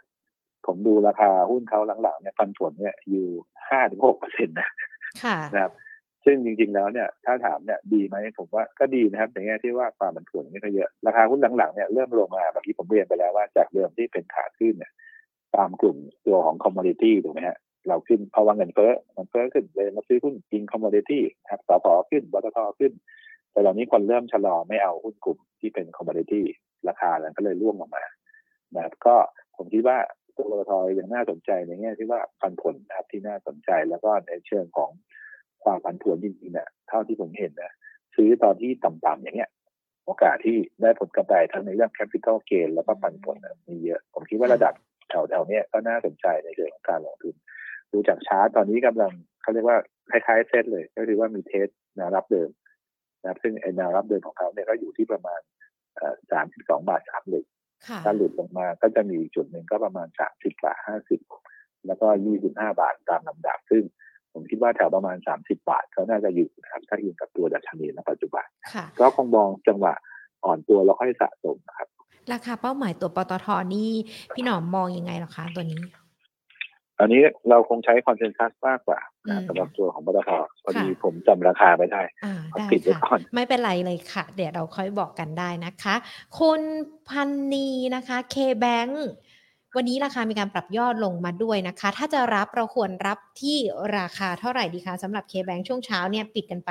ผมดูราคาหุ้นเขาหลังๆเนี่ยปันผลเนี่ยอยู่ห้าถึงหกเปอร์เซ็นต์นะค่ะนะครับ ซึ่งจริงๆแล้วเนี่ยถ้าถามเนี่ยดีไหมผมว่าก็ดีนะครับในแง่ที่ว่าความผันผวนไม่ค่อยเยอะ ราคาหุ้นหลังๆเนี่ยเริ่มลงมาเมื่อกี้ผมเรียนไปแล้วว่าจากเดิมที่เป็นขาขึ้นเนี่ยตามกลุ่มตัวของคอมม o ดิตี้ถูกไหมฮะเราขึ้นเพราะว่าเงินเฟ้อเงินเฟ้อขึ้นเลยมาซื้อหุ้นกินคอมม o ดิตี้ครับสผขึ้นปตทขึ้น แต่ตอนนี้คนเริ่มชะลอไม่เอาหุ้นกลุ่มที่เป็นคอมม o ดิตี้ราคาแล้วก็เลยร่วงลงมานะครับก็ผมคิดว่าตัวปตทยังน่าสนใจในแง่ที่ว่าปันผลนะครับที่น่าสนใจแล้วก็ในเชิงของ ความผันผวนจริงๆเนี่ยเท่าที่ผมเห็นนะซื้อตอนที่ต่ำๆอย่างเงี้ย โอกาสที่ได้ผลกำไรทั้งในเรื่อง capital gain แล้วก็ปันผลนะมีเยอะ ผมคิดว่าระดับแถวๆเนี้ยก็น่าสนใจในเรื่องของการลงทุน ดูจากชาร์ตตอนนี้กำลังเขาเรียกว่าคล้ายๆเซตเลย ก็คือว่ามี test แนวรับเดิมนะครับซึ่งไอ้แนวรับเดิมของเขาเนี่ยก็อยู่ที่ประมาณสามสิบสองบาทสามหนึ่งค่ะถ้าหลุดลงมาก็จะมีจุดหนึ่งก็ประมาณสามสิบบาทห้าสิบแล้วก็ยี่สิบห้าบาทตามลำดับซึ่ง ผมคิดว่าแถวประมาณสามสิบบาทเขาน่าจะอยู่นะครับถ้าอิงกับตัวดัชนีณปัจจุบันค่ะก็คงมองจังหวะอ่อนตัวแล้วค่อยสะสมนะครับ ราคาเป้าหมายตัวปตทนี่พี่หนอมมองยังไงเหรอคะตัวนี้ อันนี้เราคงใช้คอนเซนแซสมากกว่าอืนะมสำหรับตัวของปตทพอดีค่ะผมจำราคาไม่ได้อ่าเอาได้ปิดไว้ค่ะก่อนไม่เป็นไรเลยค่ะ เดี๋ยวเราค่อยบอกกันได้นะคะ คุณพันนีนะคะ K-Bank วันนี้ราคามีการปรับยอดลงมาด้วยนะคะ ถ้าจะรับเราควรรับที่ราคาเท่าไหร่ดีคะสำหรับ K-Bank ช่วงเช้าเนี่ยปิดกันไป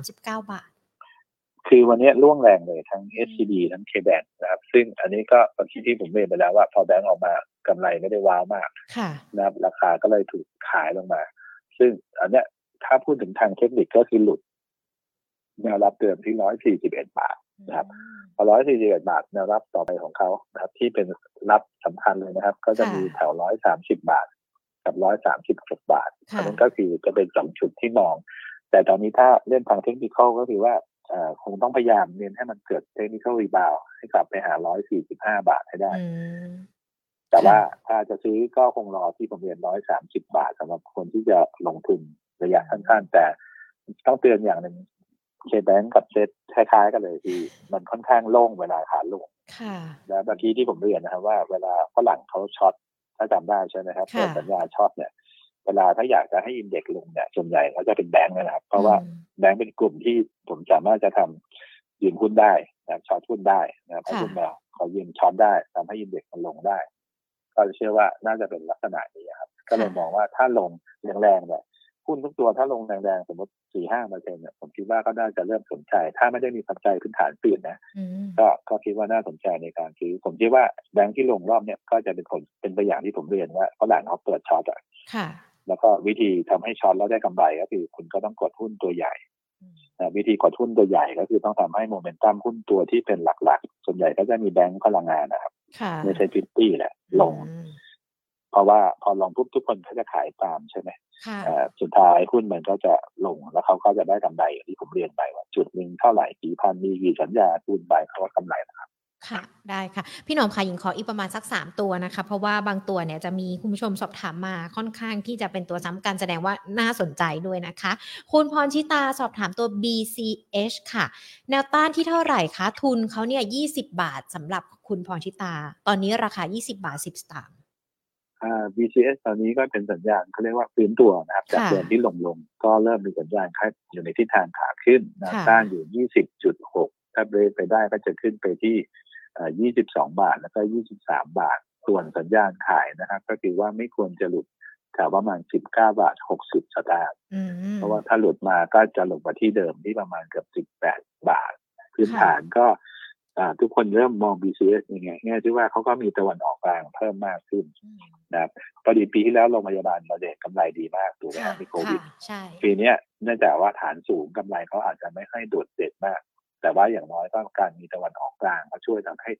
139 บาท คือวันนี้ร่วงแรงเลยทั้ง SCB ทั้ง KBank นะครับ ซึ่งอันนี้ก็ตอนที่ที่ผมเรียนไปแล้วว่าพอแบงก์ออกมากำไรไม่ได้ว้าวมากค่ะนะครับราคาก็เลยถูกขายลงมา ซึ่งอันเนี้ยถ้าพูดถึงทางเทคนิคก็คือหลุดแนวรับเดิมที่ 141 บาท นะครับพอร้อยสี่สิบเอ็ดบาทแนวรับต่อไปของเขานะครับ ที่เป็นรับสำคัญเลยนะครับ ก็จะมีแถวร้อยสามสิบบาท กับร้อยสามสิบหกบาทอันนั้นก็คือจะเป็นสองจุดที่มอง แต่ตอนนี้ถ้าเล่นทางเทคนิคก็คือว่าคงต้องพยายามเน้นให้มันเกิดเทคนิครีบาวให้กลับไปหาร้อยสี่สิบห้าบาทให้ได้ แต่ว่าถ้าจะซื้อก็คงรอที่ผมเรียนร้อยสามสิบาทสำหรับคนที่จะลงทุนระยะสั้นๆแต่ต้องเตือนอย่างหนึ่ง เคแบงกับเซตคล้ายๆ กันเลยที่มันค่อนข้างโล่งเวลาขาลงแล้วเมื่อกี้ที่ผมเรียนนะครับว่าเวลาฝรั่งเขาช็อตถ้าจำได้ใช่ไหมครับเปิดสัญญาช็อตเนี่ย เวลาถ้าอยากจะให้อินเด็กลงเนี่ยส่วนใหญ่เขาจะเป็นแบงค์นะครับ เพราะว่าแบงค์เป็นกลุ่มที่ผมสามารถจะทำยืนหุ้นได้นะช็อตหุ้นได้นะครับหุ้นมาเขายืนช็อตได้ทำให้อินเด็กมันลงได้ ก็เชื่อว่าน่าจะเป็นลักษณะนี้ครับ ก็เลยมองว่าถ้าลงแรงๆเนี่ย หุ้นทุกตัวถ้าลงแรงๆ สมมติสี่ห้าเปอร์เซ็นเนี่ยผมคิดว่าก็น่าจะเริ่มสนใจ ถ้าไม่ได้มีปัจจัยพื้นฐานเปลี่ยนนะก็ก็คิดว่าน่าสนใจในการซื้อผมคิดว่าแบงค์ที่ลงรอบเนี่ยก็จะเป็นผลเป็นไปอย่างที่ผมเรียนว่าเขาหลานเขาเปิดช็อตอะแล้วก็วิธีทำให้ช็อตแล้วได้กำไรก็คือคุณก็ต้องกดหุ้นตัวใหญ่วิธีกดหุ้นตัวใหญ่ก็คือต้องทำให้โมเมนตัมหุ้นตัวที่เป็นหลักๆ ส่วนใหญ่ก็จะมีแบงค์พลังงานนะครับไม่ใช่ฟิตตี้แหละลง เพราะว่าพอลงปุ๊บทุกคนเขาจะขายตามใช่ไหมสุดท้ายหุ้นมันก็จะลงแล้วเขาก็จะได้กำไรอย่างที่ผมเรียนไปว่าจุดหนึ่งเท่าไหร่กี่พันมีกี่สัญญาคูณไปเขาก็กำไรนะครับค่ะได้ค่ะ พี่หนอมค่ะยิงขออีกประมาณสักสามตัวนะคะ เพราะว่าบางตัวเนี่ยจะมีคุณผู้ชมสอบถามมาค่อนข้างที่จะเป็นตัวซ้ำกันแสดงว่าน่าสนใจด้วยนะคะ คุณพรชิตาสอบถามตัว BCH ค่ะ แนวต้านที่เท่าไหร่คะ ทุนเขาเนี่ยยี่สิบาทสำหรับคุณพรชิตา ตอนนี้ราคา 20 บาท 10สตางค์ BCS ตอนนี้ก็เป็นสัญญาณเขาเรียกว่าฟื้นตัวนะครับจากเดือนที่ลงลง ก็เริ่มมีสัญญาณค่าอยู่ในทิศทางขาขึ้นนะต้านอยู่ 20.6 ถ้าเบรกไปได้ก็จะขึ้นไปที่ 22 บาท แล้วก็ 23 บาท ส่วนสัญญาณขายนะครับ ก็คือว่าไม่ควรจะหลุดแถวประมาณ 19 บาท 60 สตางค์เพราะว่าถ้าหลุดมาก็จะลงมาที่เดิมที่ประมาณเกือบ 18 บาท พื้นฐานก็ ทุกคนเริ่มมอง BCS ยังไงแง่ที่ว่าเขาก็มีตะวันออกกลางเพิ่มมากขึ้นนะครับพอดีปีที่แล้วโรงพยาบาลเราเด็กกำไรดีมากถูกไหมมีโควิดปีนี้เนื่องจากว่าฐานสูงกำไรเขาอาจจะไม่ค่อยโดดเด่นมาก แต่ว่าอย่างน้อยก็การมีตะวันออกกลางเขาช่วยทำให้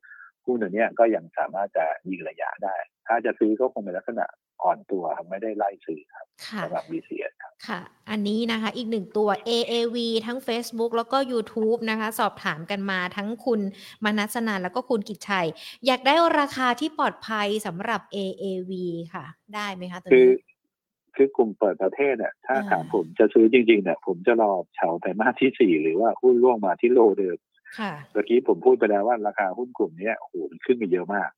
หุ้นตัวนี้ก็ยังสามารถจะยิงระยะได้ ถ้าจะซื้อก็คงเป็นลักษณะอ่อนตัวไม่ได้ไล่ซื้อครับสำหรับ BCS ครับค่ะ อันนี้นะคะอีกหนึ่งตัว AAV ทั้ง Facebook แล้วก็ YouTube นะคะ สอบถามกันมาทั้งคุณมนัสนาแล้วก็คุณกิจชัย อยากได้ราคาที่ปลอดภัยสำหรับ AAV ค่ะ ได้ไหมคะตอนนี้คือกลุ่มเปิดประเทศเนี่ยถ้าถามผมจะซื้อจริงๆเนี่ยผมจะรอเฉาไตรมาสที่สี่หรือว่าหุ้นร่วงมาที่โลเดิม เมื่อกี้ผมพูดไปแล้วว่าราคาหุ้นกลุ่มนี้โอ้โหมันขึ้นไปเยอะมาก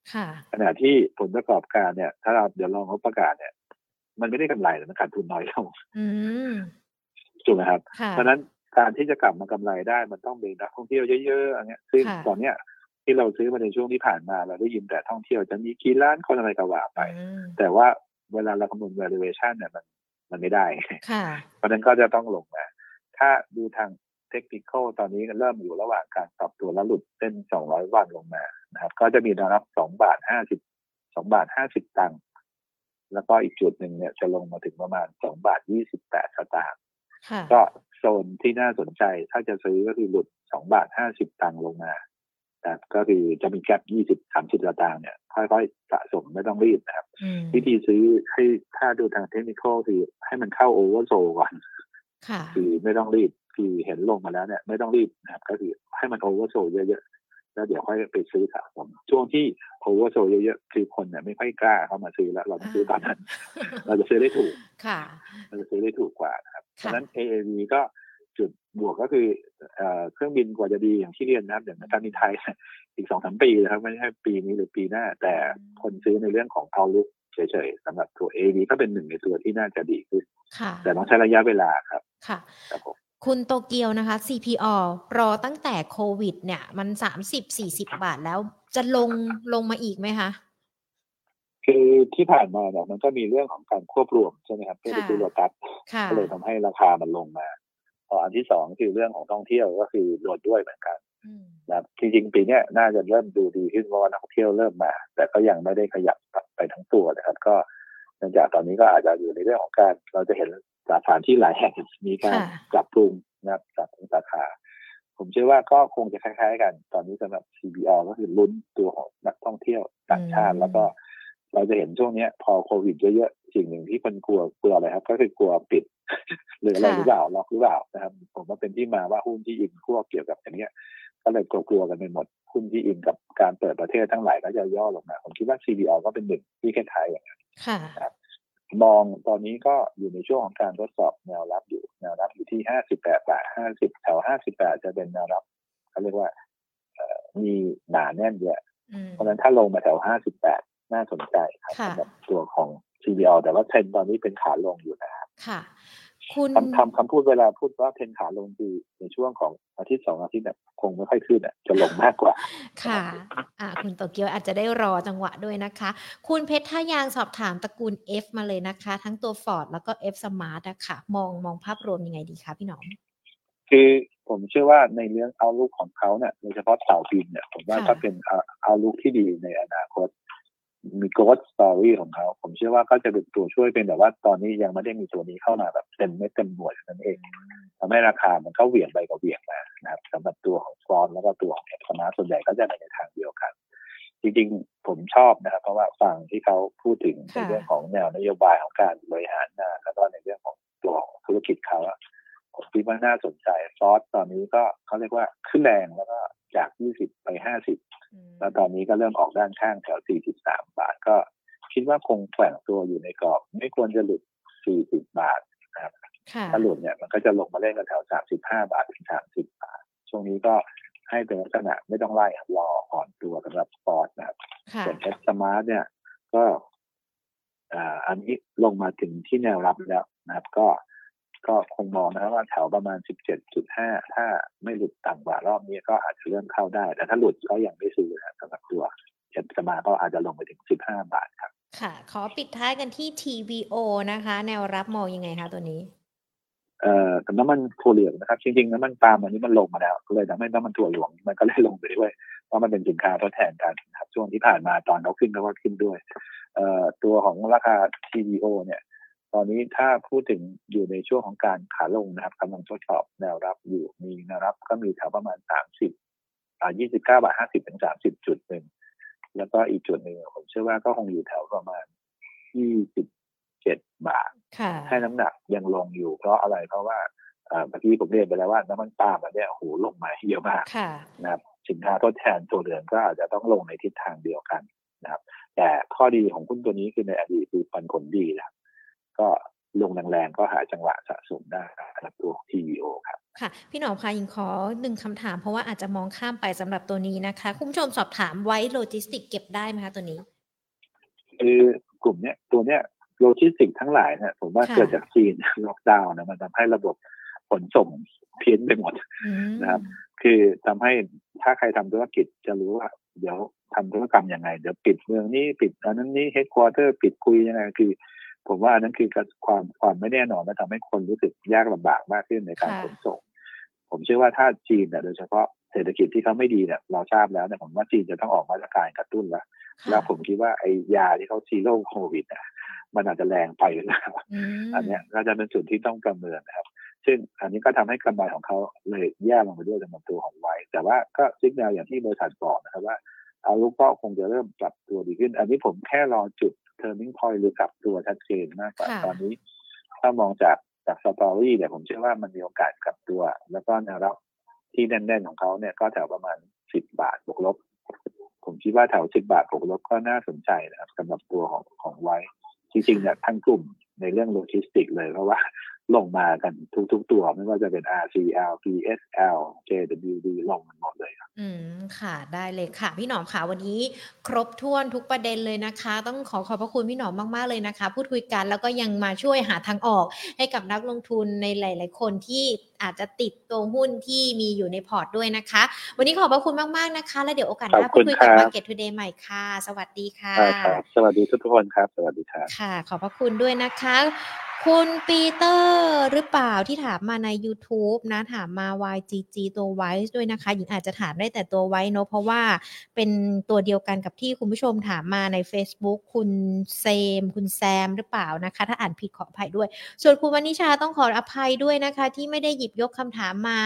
ขณะที่ผลประกอบการเนี่ย ถ้าเราเดี๋ยวลองเขาประกาศเนี่ย มันไม่ได้กำไรแต่มันขาดทุนน้อยลงถูกไหมครับ เพราะนั้นการที่จะกลับมากำไรได้มันต้องมีนักท่องเที่ยวเยอะๆอันนี้ซึ่งตอนเนี้ยที่เราซื้อมาในช่วงที่ผ่านมาเราได้ยินแต่ท่องเที่ยวจะมีกี่ล้านคนอะไรก็ว่าไป แต่ว่าเวลาเราคำนวณ valuation เนี่ยมันมันไม่ได้ เพราะนั้นก็จะต้องลงมา ถ้าดูทาง เทคนิคตอนนี้เริ่มอยู่ระหว่างการปรับตัวแล้วหลุดเส้น 200 วันลงมานะครับ ก็จะมีแนวรับ 2 บาท 50 2 บาท 50 ตังค์แล้วก็อีกจุดหนึ่งเนี่ยจะลงมาถึงประมาณ 2 บาท 28 สตางค์ก็โซนที่น่าสนใจถ้าจะซื้อก็คือหลุด 2 บาท 50 ตังค์ลงมานะก็คือจะมี gap 20 30สตางค์เนี่ย ค่อยๆสะสมไม่ต้องรีบนะครับ วิธีซื้อให้ถ้าดูทางเทคนิคคือให้มันเข้า oversold ก่อนคือไม่ต้องรีบ คือเห็นลงมาแล้วเนี่ยไม่ต้องรีบนะครับก็คือให้มัน oversold เยอะๆ แล้วเดี๋ยวค่อยไปซื้อสะสมช่วงที่ oversold เยอะๆคือคนเนี่ยไม่ค่อยกล้าเข้ามาซื้อแล้วเราต้องซื้อตอนนั้น เราจะซื้อได้ถูกค่ะเราจะซื้อได้ถูกกว่านะครับเพราะนั้น AAV ก็จุดบวกก็คือเครื่องบินกว่าจะดีอย่างที่เรียนนะครับอย่างการบินไทยอีกสองสามปีนะครับไม่ใช่ปีนี้หรือปีหน้า แต่คนซื้อในเรื่องของเอาลุกเฉยๆสำหรับตัว AV ก็เป็นหนึ่งในตัวที่น่าจะดีขึ้นแต่ต้องใช้ระยะเวลาครับ ค่ะ ครับผมคุณโตเกียวนะคะ CPO รอตั้งแต่โควิด เนี่ย มันสามสิบสี่สิบาทแล้วจะลงลงมาอีกไหมคะ คือที่ผ่านมาเนี่ยมันก็มีเรื่องของการควบรวมใช่ไหมครับเพื่อไปซื้อโลตัสก็เลยทำให้ราคามันลงมาพออันที่สองคือเรื่องของท่องเที่ยวก็คือโดดด้วยเหมือนกันนะจริงๆปีนี้น่าจะเริ่มดูดีขึ้นเพราะว่านักท่องเที่ยวเริ่มมา แต่ก็ยังไม่ได้ขยับไปทั้งตัวนะครับ ก็เนื่องจากตอนนี้ก็อาจจะอยู่ในเรื่องของการเราจะเห็น สถานที่หลายแห่งมีการปรับปรุงนะครับจากสาขา ผมเชื่อว่าก็คงจะคล้ายๆกัน ตอนนี้สำหรับ CBO ก็คือลุ้นตัวของนักท่องเที่ยวต่างชาติแล้วก็เราจะเห็นช่วงนี้พอโควิดเยอะๆสิ่งหนึ่งที่คนกลัวกลัวอะไรครับ ก็คือกลัวปิด หรืออะไรหรือเปล่าล็อกหรือเปล่านะครับ ผมว่าเป็นที่มาว่าหุ้นที่อินพวกเกี่ยวกับอย่างเนี้ย ก็เลยกลัวๆกันไปหมดหุ้นที่อินกับการเปิดประเทศทั้งหลายก็จะย่อลงมาผมคิดว่า CBO ก็เป็นหนึ่งที่คล้ายๆอย่างนั้นค่ะ มองตอนนี้ก็อยู่ในช่วงของการทดสอบแนวรับอยู่แนวรับอยู่ที่ห้าสิบแปดบาทห้าสิบแถวห้าสิบแปดจะเป็นแนวรับเขาเรียกว่ามีหนาแน่นเยอะเพราะฉะนั้นถ้าลงมาแถวห้าสิบแปดน่าสนใจครับสำหรับตัวของ CBO แต่ว่าเทรนตอนนี้เป็นขาลงอยู่นะครับค่ะ คุณคำทำคำพูดเวลาพูดว่าเทรนขาลงคือในช่วงของอาทิตย์สองอาทิตย์เนี่ยคงไม่ค่อยขึ้นอะจะลงมากกว่า ค่ะอ่าคุณโตเกียวอาจจะได้รอจังหวะด้วยนะคะ คุณเพชรท่ายางสอบถามตระกูล F มาเลยนะคะ ทั้งตัว Ford แล้วก็ F Smart อะค่ะ มองมองภาพรวมยังไงดีคะพี่หนอม คือผมเชื่อว่าในเรื่อง outlook ของเขาเนี่ยโดยเฉพาะเต่าบินเนี่ยผมว่าก็เป็น outlook ที่ดีในอนาคต มี growth story ของเขา ผมเชื่อว่าก็จะเป็นตัวช่วยเป็นแต่ว่าตอนนี้ยังไม่ได้มีตัวนี้เข้ามาแบบเต็มไม่เต็มหน่วยนั่นเองทำให้ราคามันก็เหวี่ยงไปกับเหวี่ยงมานะครับสำหรับตัวของ FORTH แล้วก็ตัวของ FSMART ส่วนใหญ่ก็จะไปในทางเดียวกัน จริงๆ ผมชอบนะครับ เพราะว่าฟังที่เขาพูดถึงในเรื่องของแนวนโยบายของการบริหารงานแล้วก็ในเรื่องของตัวของธุรกิจเขา ผมคิดว่าน่าสนใจ FORTH ตอนนี้ก็เขาเรียกว่าขึ้นแรงแล้วก็จาก 20 ไป 50 แล้วตอนนี้ก็เริ่มออกด้านข้างแถว 43 บาทก็คิดว่าคงแกว่งตัวอยู่ในกรอบ ไม่ควรจะหลุด 40 บาทนะครับถ้าหลุดเนี่ยมันก็จะลงมาเล่นกันแถว 35 บาทถึง 30 บาท ช่วงนี้ก็ให้เป็นลักษณะไม่ต้องไล่รออ่อนตัวสำหรับ FORTH นะครับส่วน FSMART เนี่ยก็อันนี้ลงมาถึงที่แนวรับแล้วนะครับ ก็ ก็คงมองนะครับว่าแถวประมาณ 17.5 ถ้าไม่หลุดต่ำกว่ารอบนี้ก็อาจจะเริ่มเข้าได้ แต่ถ้าหลุดก็ยังไม่ซื้อนะสำหรับตัวเจ็ดสมาก็อาจจะลงไปถึง 15 บาทครับ ค่ะ ขอปิดท้ายกันที่ TVO นะคะ แนวรับมองยังไงคะตัวนี้เอ่อน้ำมันถั่วเหลืองนะครับ จริงๆน้ำมันปาล์มอันนี้มันลงมาแล้ว ก็เลยทำให้น้ำมันถั่วเหลืองมันก็เลยลงไปด้วยเพราะมันเป็นสินค้าทดแทนกันครับช่วงที่ผ่านมาตอนเขาขึ้นเขาก็ขึ้นด้วยเอ่อตัวของราคา TVO เนี่ย ตอนนี้ถ้าพูดถึงอยู่ในช่วงของการขาลงนะครับกำลังทดสอบแนวรับอยู่มีแนวรับก็มีแถวประมาณ 30อ่า29บาท50ถึง30จุดหนึ่งแล้วก็อีกจุดหนึ่งผมเชื่อว่าก็คงอยู่แถวประมาณ 27 บาทให้น้ำหนักยังลงอยู่ เพราะอะไรเพราะว่าเมื่อกี้ผมเรียนไปแล้วว่าน้ำมันปาล์มอันเนี้ยโหลงมาเยอะมากนะครับสินค้าทดแทนตัวอื่นก็อาจจะต้องลงในทิศทางเดียวกันนะครับ แต่ข้อดีของหุ้นตัวนี้คือในอดีตคือปันผลดีแล้ว ก็ลงแรงๆก็หาจังหวะสะสมได้สำหรับตัว TVO ครับค่ะ พี่หนอมคะยิงขอหนึ่งคำถามเพราะว่าอาจจะมองข้ามไปสำหรับตัวนี้นะคะ คุณผู้ชมสอบถามไว้โลจิสติกเก็บได้ไหมคะตัวนี้คือกลุ่มเนี้ยตัวเนี้ยโลจิสติกทั้งหลายเนี่ยผมว่าเกิดจากจีนล็อกดาวน์นะมันทำให้ระบบขนส่งเพี้ยนไปหมดนะครับ คือทำให้ถ้าใครทำธุรกิจจะรู้ว่า เดี๋ยวทำธุรกรรมยังไง เดี๋ยวปิดเมืองนี้ปิดอันนั้นนี้ headquarter ปิดคุยยังไงคือ ผมว่านั้นคือความความไม่แน่นอนและทำให้คนรู้สึกยากลำบากมากขึ้นในการขนส่ง ผมเชื่อว่าถ้าจีนเนี่ยโดยเฉพาะเศรษฐกิจที่เขาไม่ดีเนี่ยเราทราบแล้วเนี่ยผมว่าจีนจะต้องออกมาตรการกระตุ้นแล้วแล้วผมคิดว่าไอ้ยาที่เขา zero โควิดอะมันอาจจะแรงไปแล้วอันนี้ก็จะเป็นส่วนที่ต้องประเมินนะครับ ซึ่งอันนี้ก็ทำให้กำไรของเขาเลยแย่ลงไปด้วยสำหรับตัวของ WICE แต่ว่าก็ signal อย่างที่บริษัทบอกนะครับว่า outlook ก็คงจะเริ่มปรับตัวดีขึ้น อันนี้ผมแค่รอจุด turning point หรือกลับตัวชัดเจนมากกว่าตอนนี้ ถ้ามองจากจาก story เนี่ยผมเชื่อว่ามันมีโอกาสกลับตัว แล้วก็แนวรับที่แน่นๆของเขาเนี่ยก็แถวประมาณสิบบาทบวกลบ ผมคิดว่าแถวสิบบาทบวกลบก็น่าสนใจนะครับสำหรับตัวของของไว้ จริงๆเนี่ยทั้งกลุ่มในเรื่องโลจิสติกเลยเพราะว่า ลงมากันทุกๆตัว ไม่ว่าจะเป็น RCL PSL JWD ลงมันหมดเลยครับอืมค่ะได้เลยค่ะ พี่หนอมค่ะวันนี้ครบถ้วนทุกประเด็นเลยนะคะ ต้องขอขอบพระคุณพี่หนอมมากๆเลยนะคะ พูดคุยกันแล้วก็ยังมาช่วยหาทางออกให้กับนักลงทุนในหลาย ๆ คนที่อาจจะติดตัวหุ้นที่มีอยู่ในพอร์ตด้วยนะคะ วันนี้ขอบพระคุณมากๆนะคะ แล้วเดี๋ยวโอกาสหน้าพูดคุยกับ Market Today ใหม่ค่ะ สวัสดีค่ะสวัสดีทุกคนครับ สวัสดีครับค่ะ ขอบพระคุณด้วยนะคะ คุณปีเตอร์หรือเปล่าที่ถามมาใน YouTube นะ ถามมา YGG ตัวไว้ด้วยนะคะ หญิงอาจจะถามได้แต่ตัวไว้เนอะเพราะว่าเป็นตัวเดียวกันกับที่คุณผู้ชมถามมาใน Facebook คุณเซม คุณแซมหรือเปล่านะคะ ถ้าอ่านผิดขออภัยด้วย ส่วนคุณวนิชาต้องขออภัยด้วยนะคะ ที่ไม่ได้หยิบยิบยกคำถามมา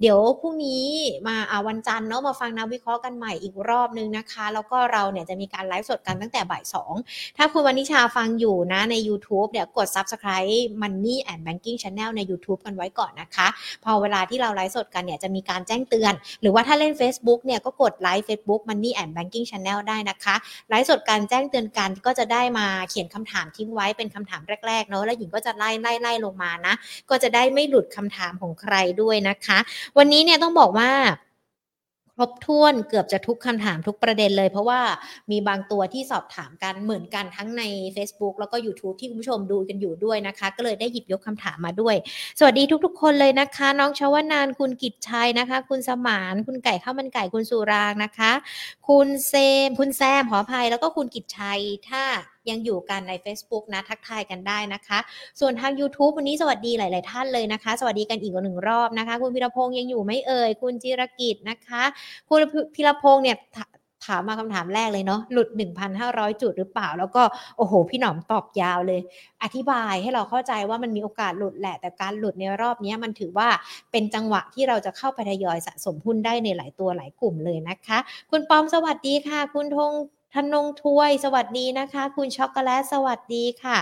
เดี๋ยวพรุ่งนี้มาอาวันจันทร์เนาะมาฟังนักวิเคราะห์กันใหม่อีกรอบนึงนะคะ แล้วก็เราเนี่ยจะมีการไลฟ์สดกันตั้งแต่บ่ายสองถ้าคุณวันนิชาฟังอยู่นะใน YouTube เดี๋ยวกด Subscribe Money and Banking Channel ใน YouTube กันไว้ก่อนนะคะ พอเวลาที่เราไลฟ์สดกันเนี่ยจะมีการแจ้งเตือน หรือว่าถ้าเล่น Facebook เนี่ยก็กดไลฟ์ Facebook Money and Banking Channel ได้นะคะไลฟ์สดการแจ้งเตือนกันก็จะได้มาเขียนคำถามทิ้งไว้เป็นคำถามแรกๆเนาะแล้วหญิงก็จะไล่ไล่ไล่ลงมานะ ก็จะได้ไม่หลุดคำถามของใครด้วยนะคะ วันนี้เนี่ยต้องบอกว่าครบถ้วนเกือบจะทุกคำถามทุกประเด็นเลย เพราะว่ามีบางตัวที่สอบถามกันเหมือนกันทั้งใน Facebook แล้วก็ YouTube ที่คุณผู้ชมดูกันอยู่ด้วยนะคะ ก็เลยได้หยิบยกคำถามมาด้วย สวัสดีทุกๆ คนเลยนะคะ น้องชาวนานคุณกิจชัยนะคะ คุณสมาน คุณไก่ข้าวมันไก่คุณสุรางนะคะ คุณเซม คุณแซมขออภัยแล้วก็คุณกิจชัยถ้า ยังอยู่กันใน Facebook นะทักทายกันได้นะคะ ส่วนทาง YouTube วันนี้สวัสดีหลาย ๆ ท่านเลยนะคะ สวัสดีกันอีกหนึ่งรอบนะคะ คุณพิรพงษ์ยังอยู่ไหม่เอ่ยคุณจิรกิจนะคะ คุณพิรพงษ์เนี่ยถถามมาคำถามแรกเลยเนาะหลุด 1,500 จุดหรือเปล่า แล้วก็โอ้โห พี่หนอมตอบยาวเลย อธิบายให้เราเข้าใจว่ามันมีโอกาสหลุดแหละ แต่การหลุดในรอบนี้มันถือว่าเป็นจังหวะที่เราจะเข้าไปทยอยสะสมหุ้นได้ในหลายตัวหลายกลุ่มเลยนะคะ คุณปอมสวัสดีค่ะ คุณธง ธนงทวย สวัสดีนะคะ คุณช็อกโกแลตสวัสดีค่ะ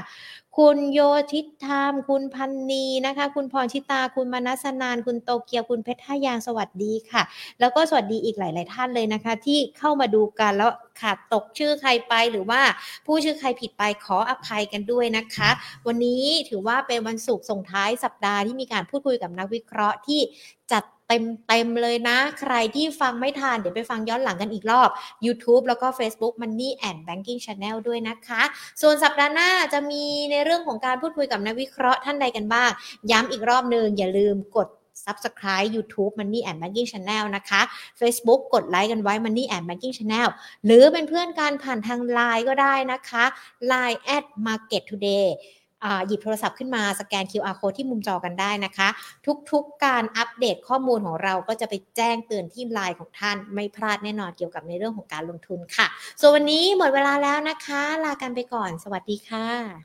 คุณโยทิตธรรม คุณพันนีนะคะ คุณพรชิตา คุณมนัสนาน คุณโตเกียว คุณเพชรท่ายาง สวัสดีค่ะ แล้วก็สวัสดีอีกหลาย ๆ ท่านเลยนะคะ ที่เข้ามาดูกันแล้วขาดตกชื่อใครไปหรือว่าผู้ชื่อใครผิดไปขออภัยกันด้วยนะคะ วันนี้ถือว่าเป็นวันศุกร์ส่งท้ายสัปดาห์ที่มีการพูดคุยกับนักวิเคราะห์ที่จัด เต็มเต็มเลยนะ ใครที่ฟังไม่ทันเดี๋ยวไปฟังย้อนหลังกันอีกรอบ YouTube แล้วก็ Facebook Money and Banking Channel ด้วยนะคะ ส่วนสัปดาห์หน้าจะมีในเรื่องของการพูดคุยกับนักวิเคราะห์ท่านใดกันบ้าง ย้ำอีกรอบหนึ่งอย่าลืมกด Subscribe YouTube Money and Banking Channel นะคะ Facebook กดไลค์กันไว้ Money and Banking Channel หรือเป็นเพื่อนกันผ่านทาง Line ก็ได้นะคะ Line at Market Today หยิบโทรศัพท์ขึ้นมาสแกน QR code ที่มุมจอกันได้นะคะ ทุกๆการอัปเดตข้อมูลของเราก็จะไปแจ้งเตือนที่ไลน์ของท่านไม่พลาดแน่นอนเกี่ยวกับในเรื่องของการลงทุนค่ะ ส่วนวันนี้หมดเวลาแล้วนะคะ ลากันไปก่อน สวัสดีค่ะ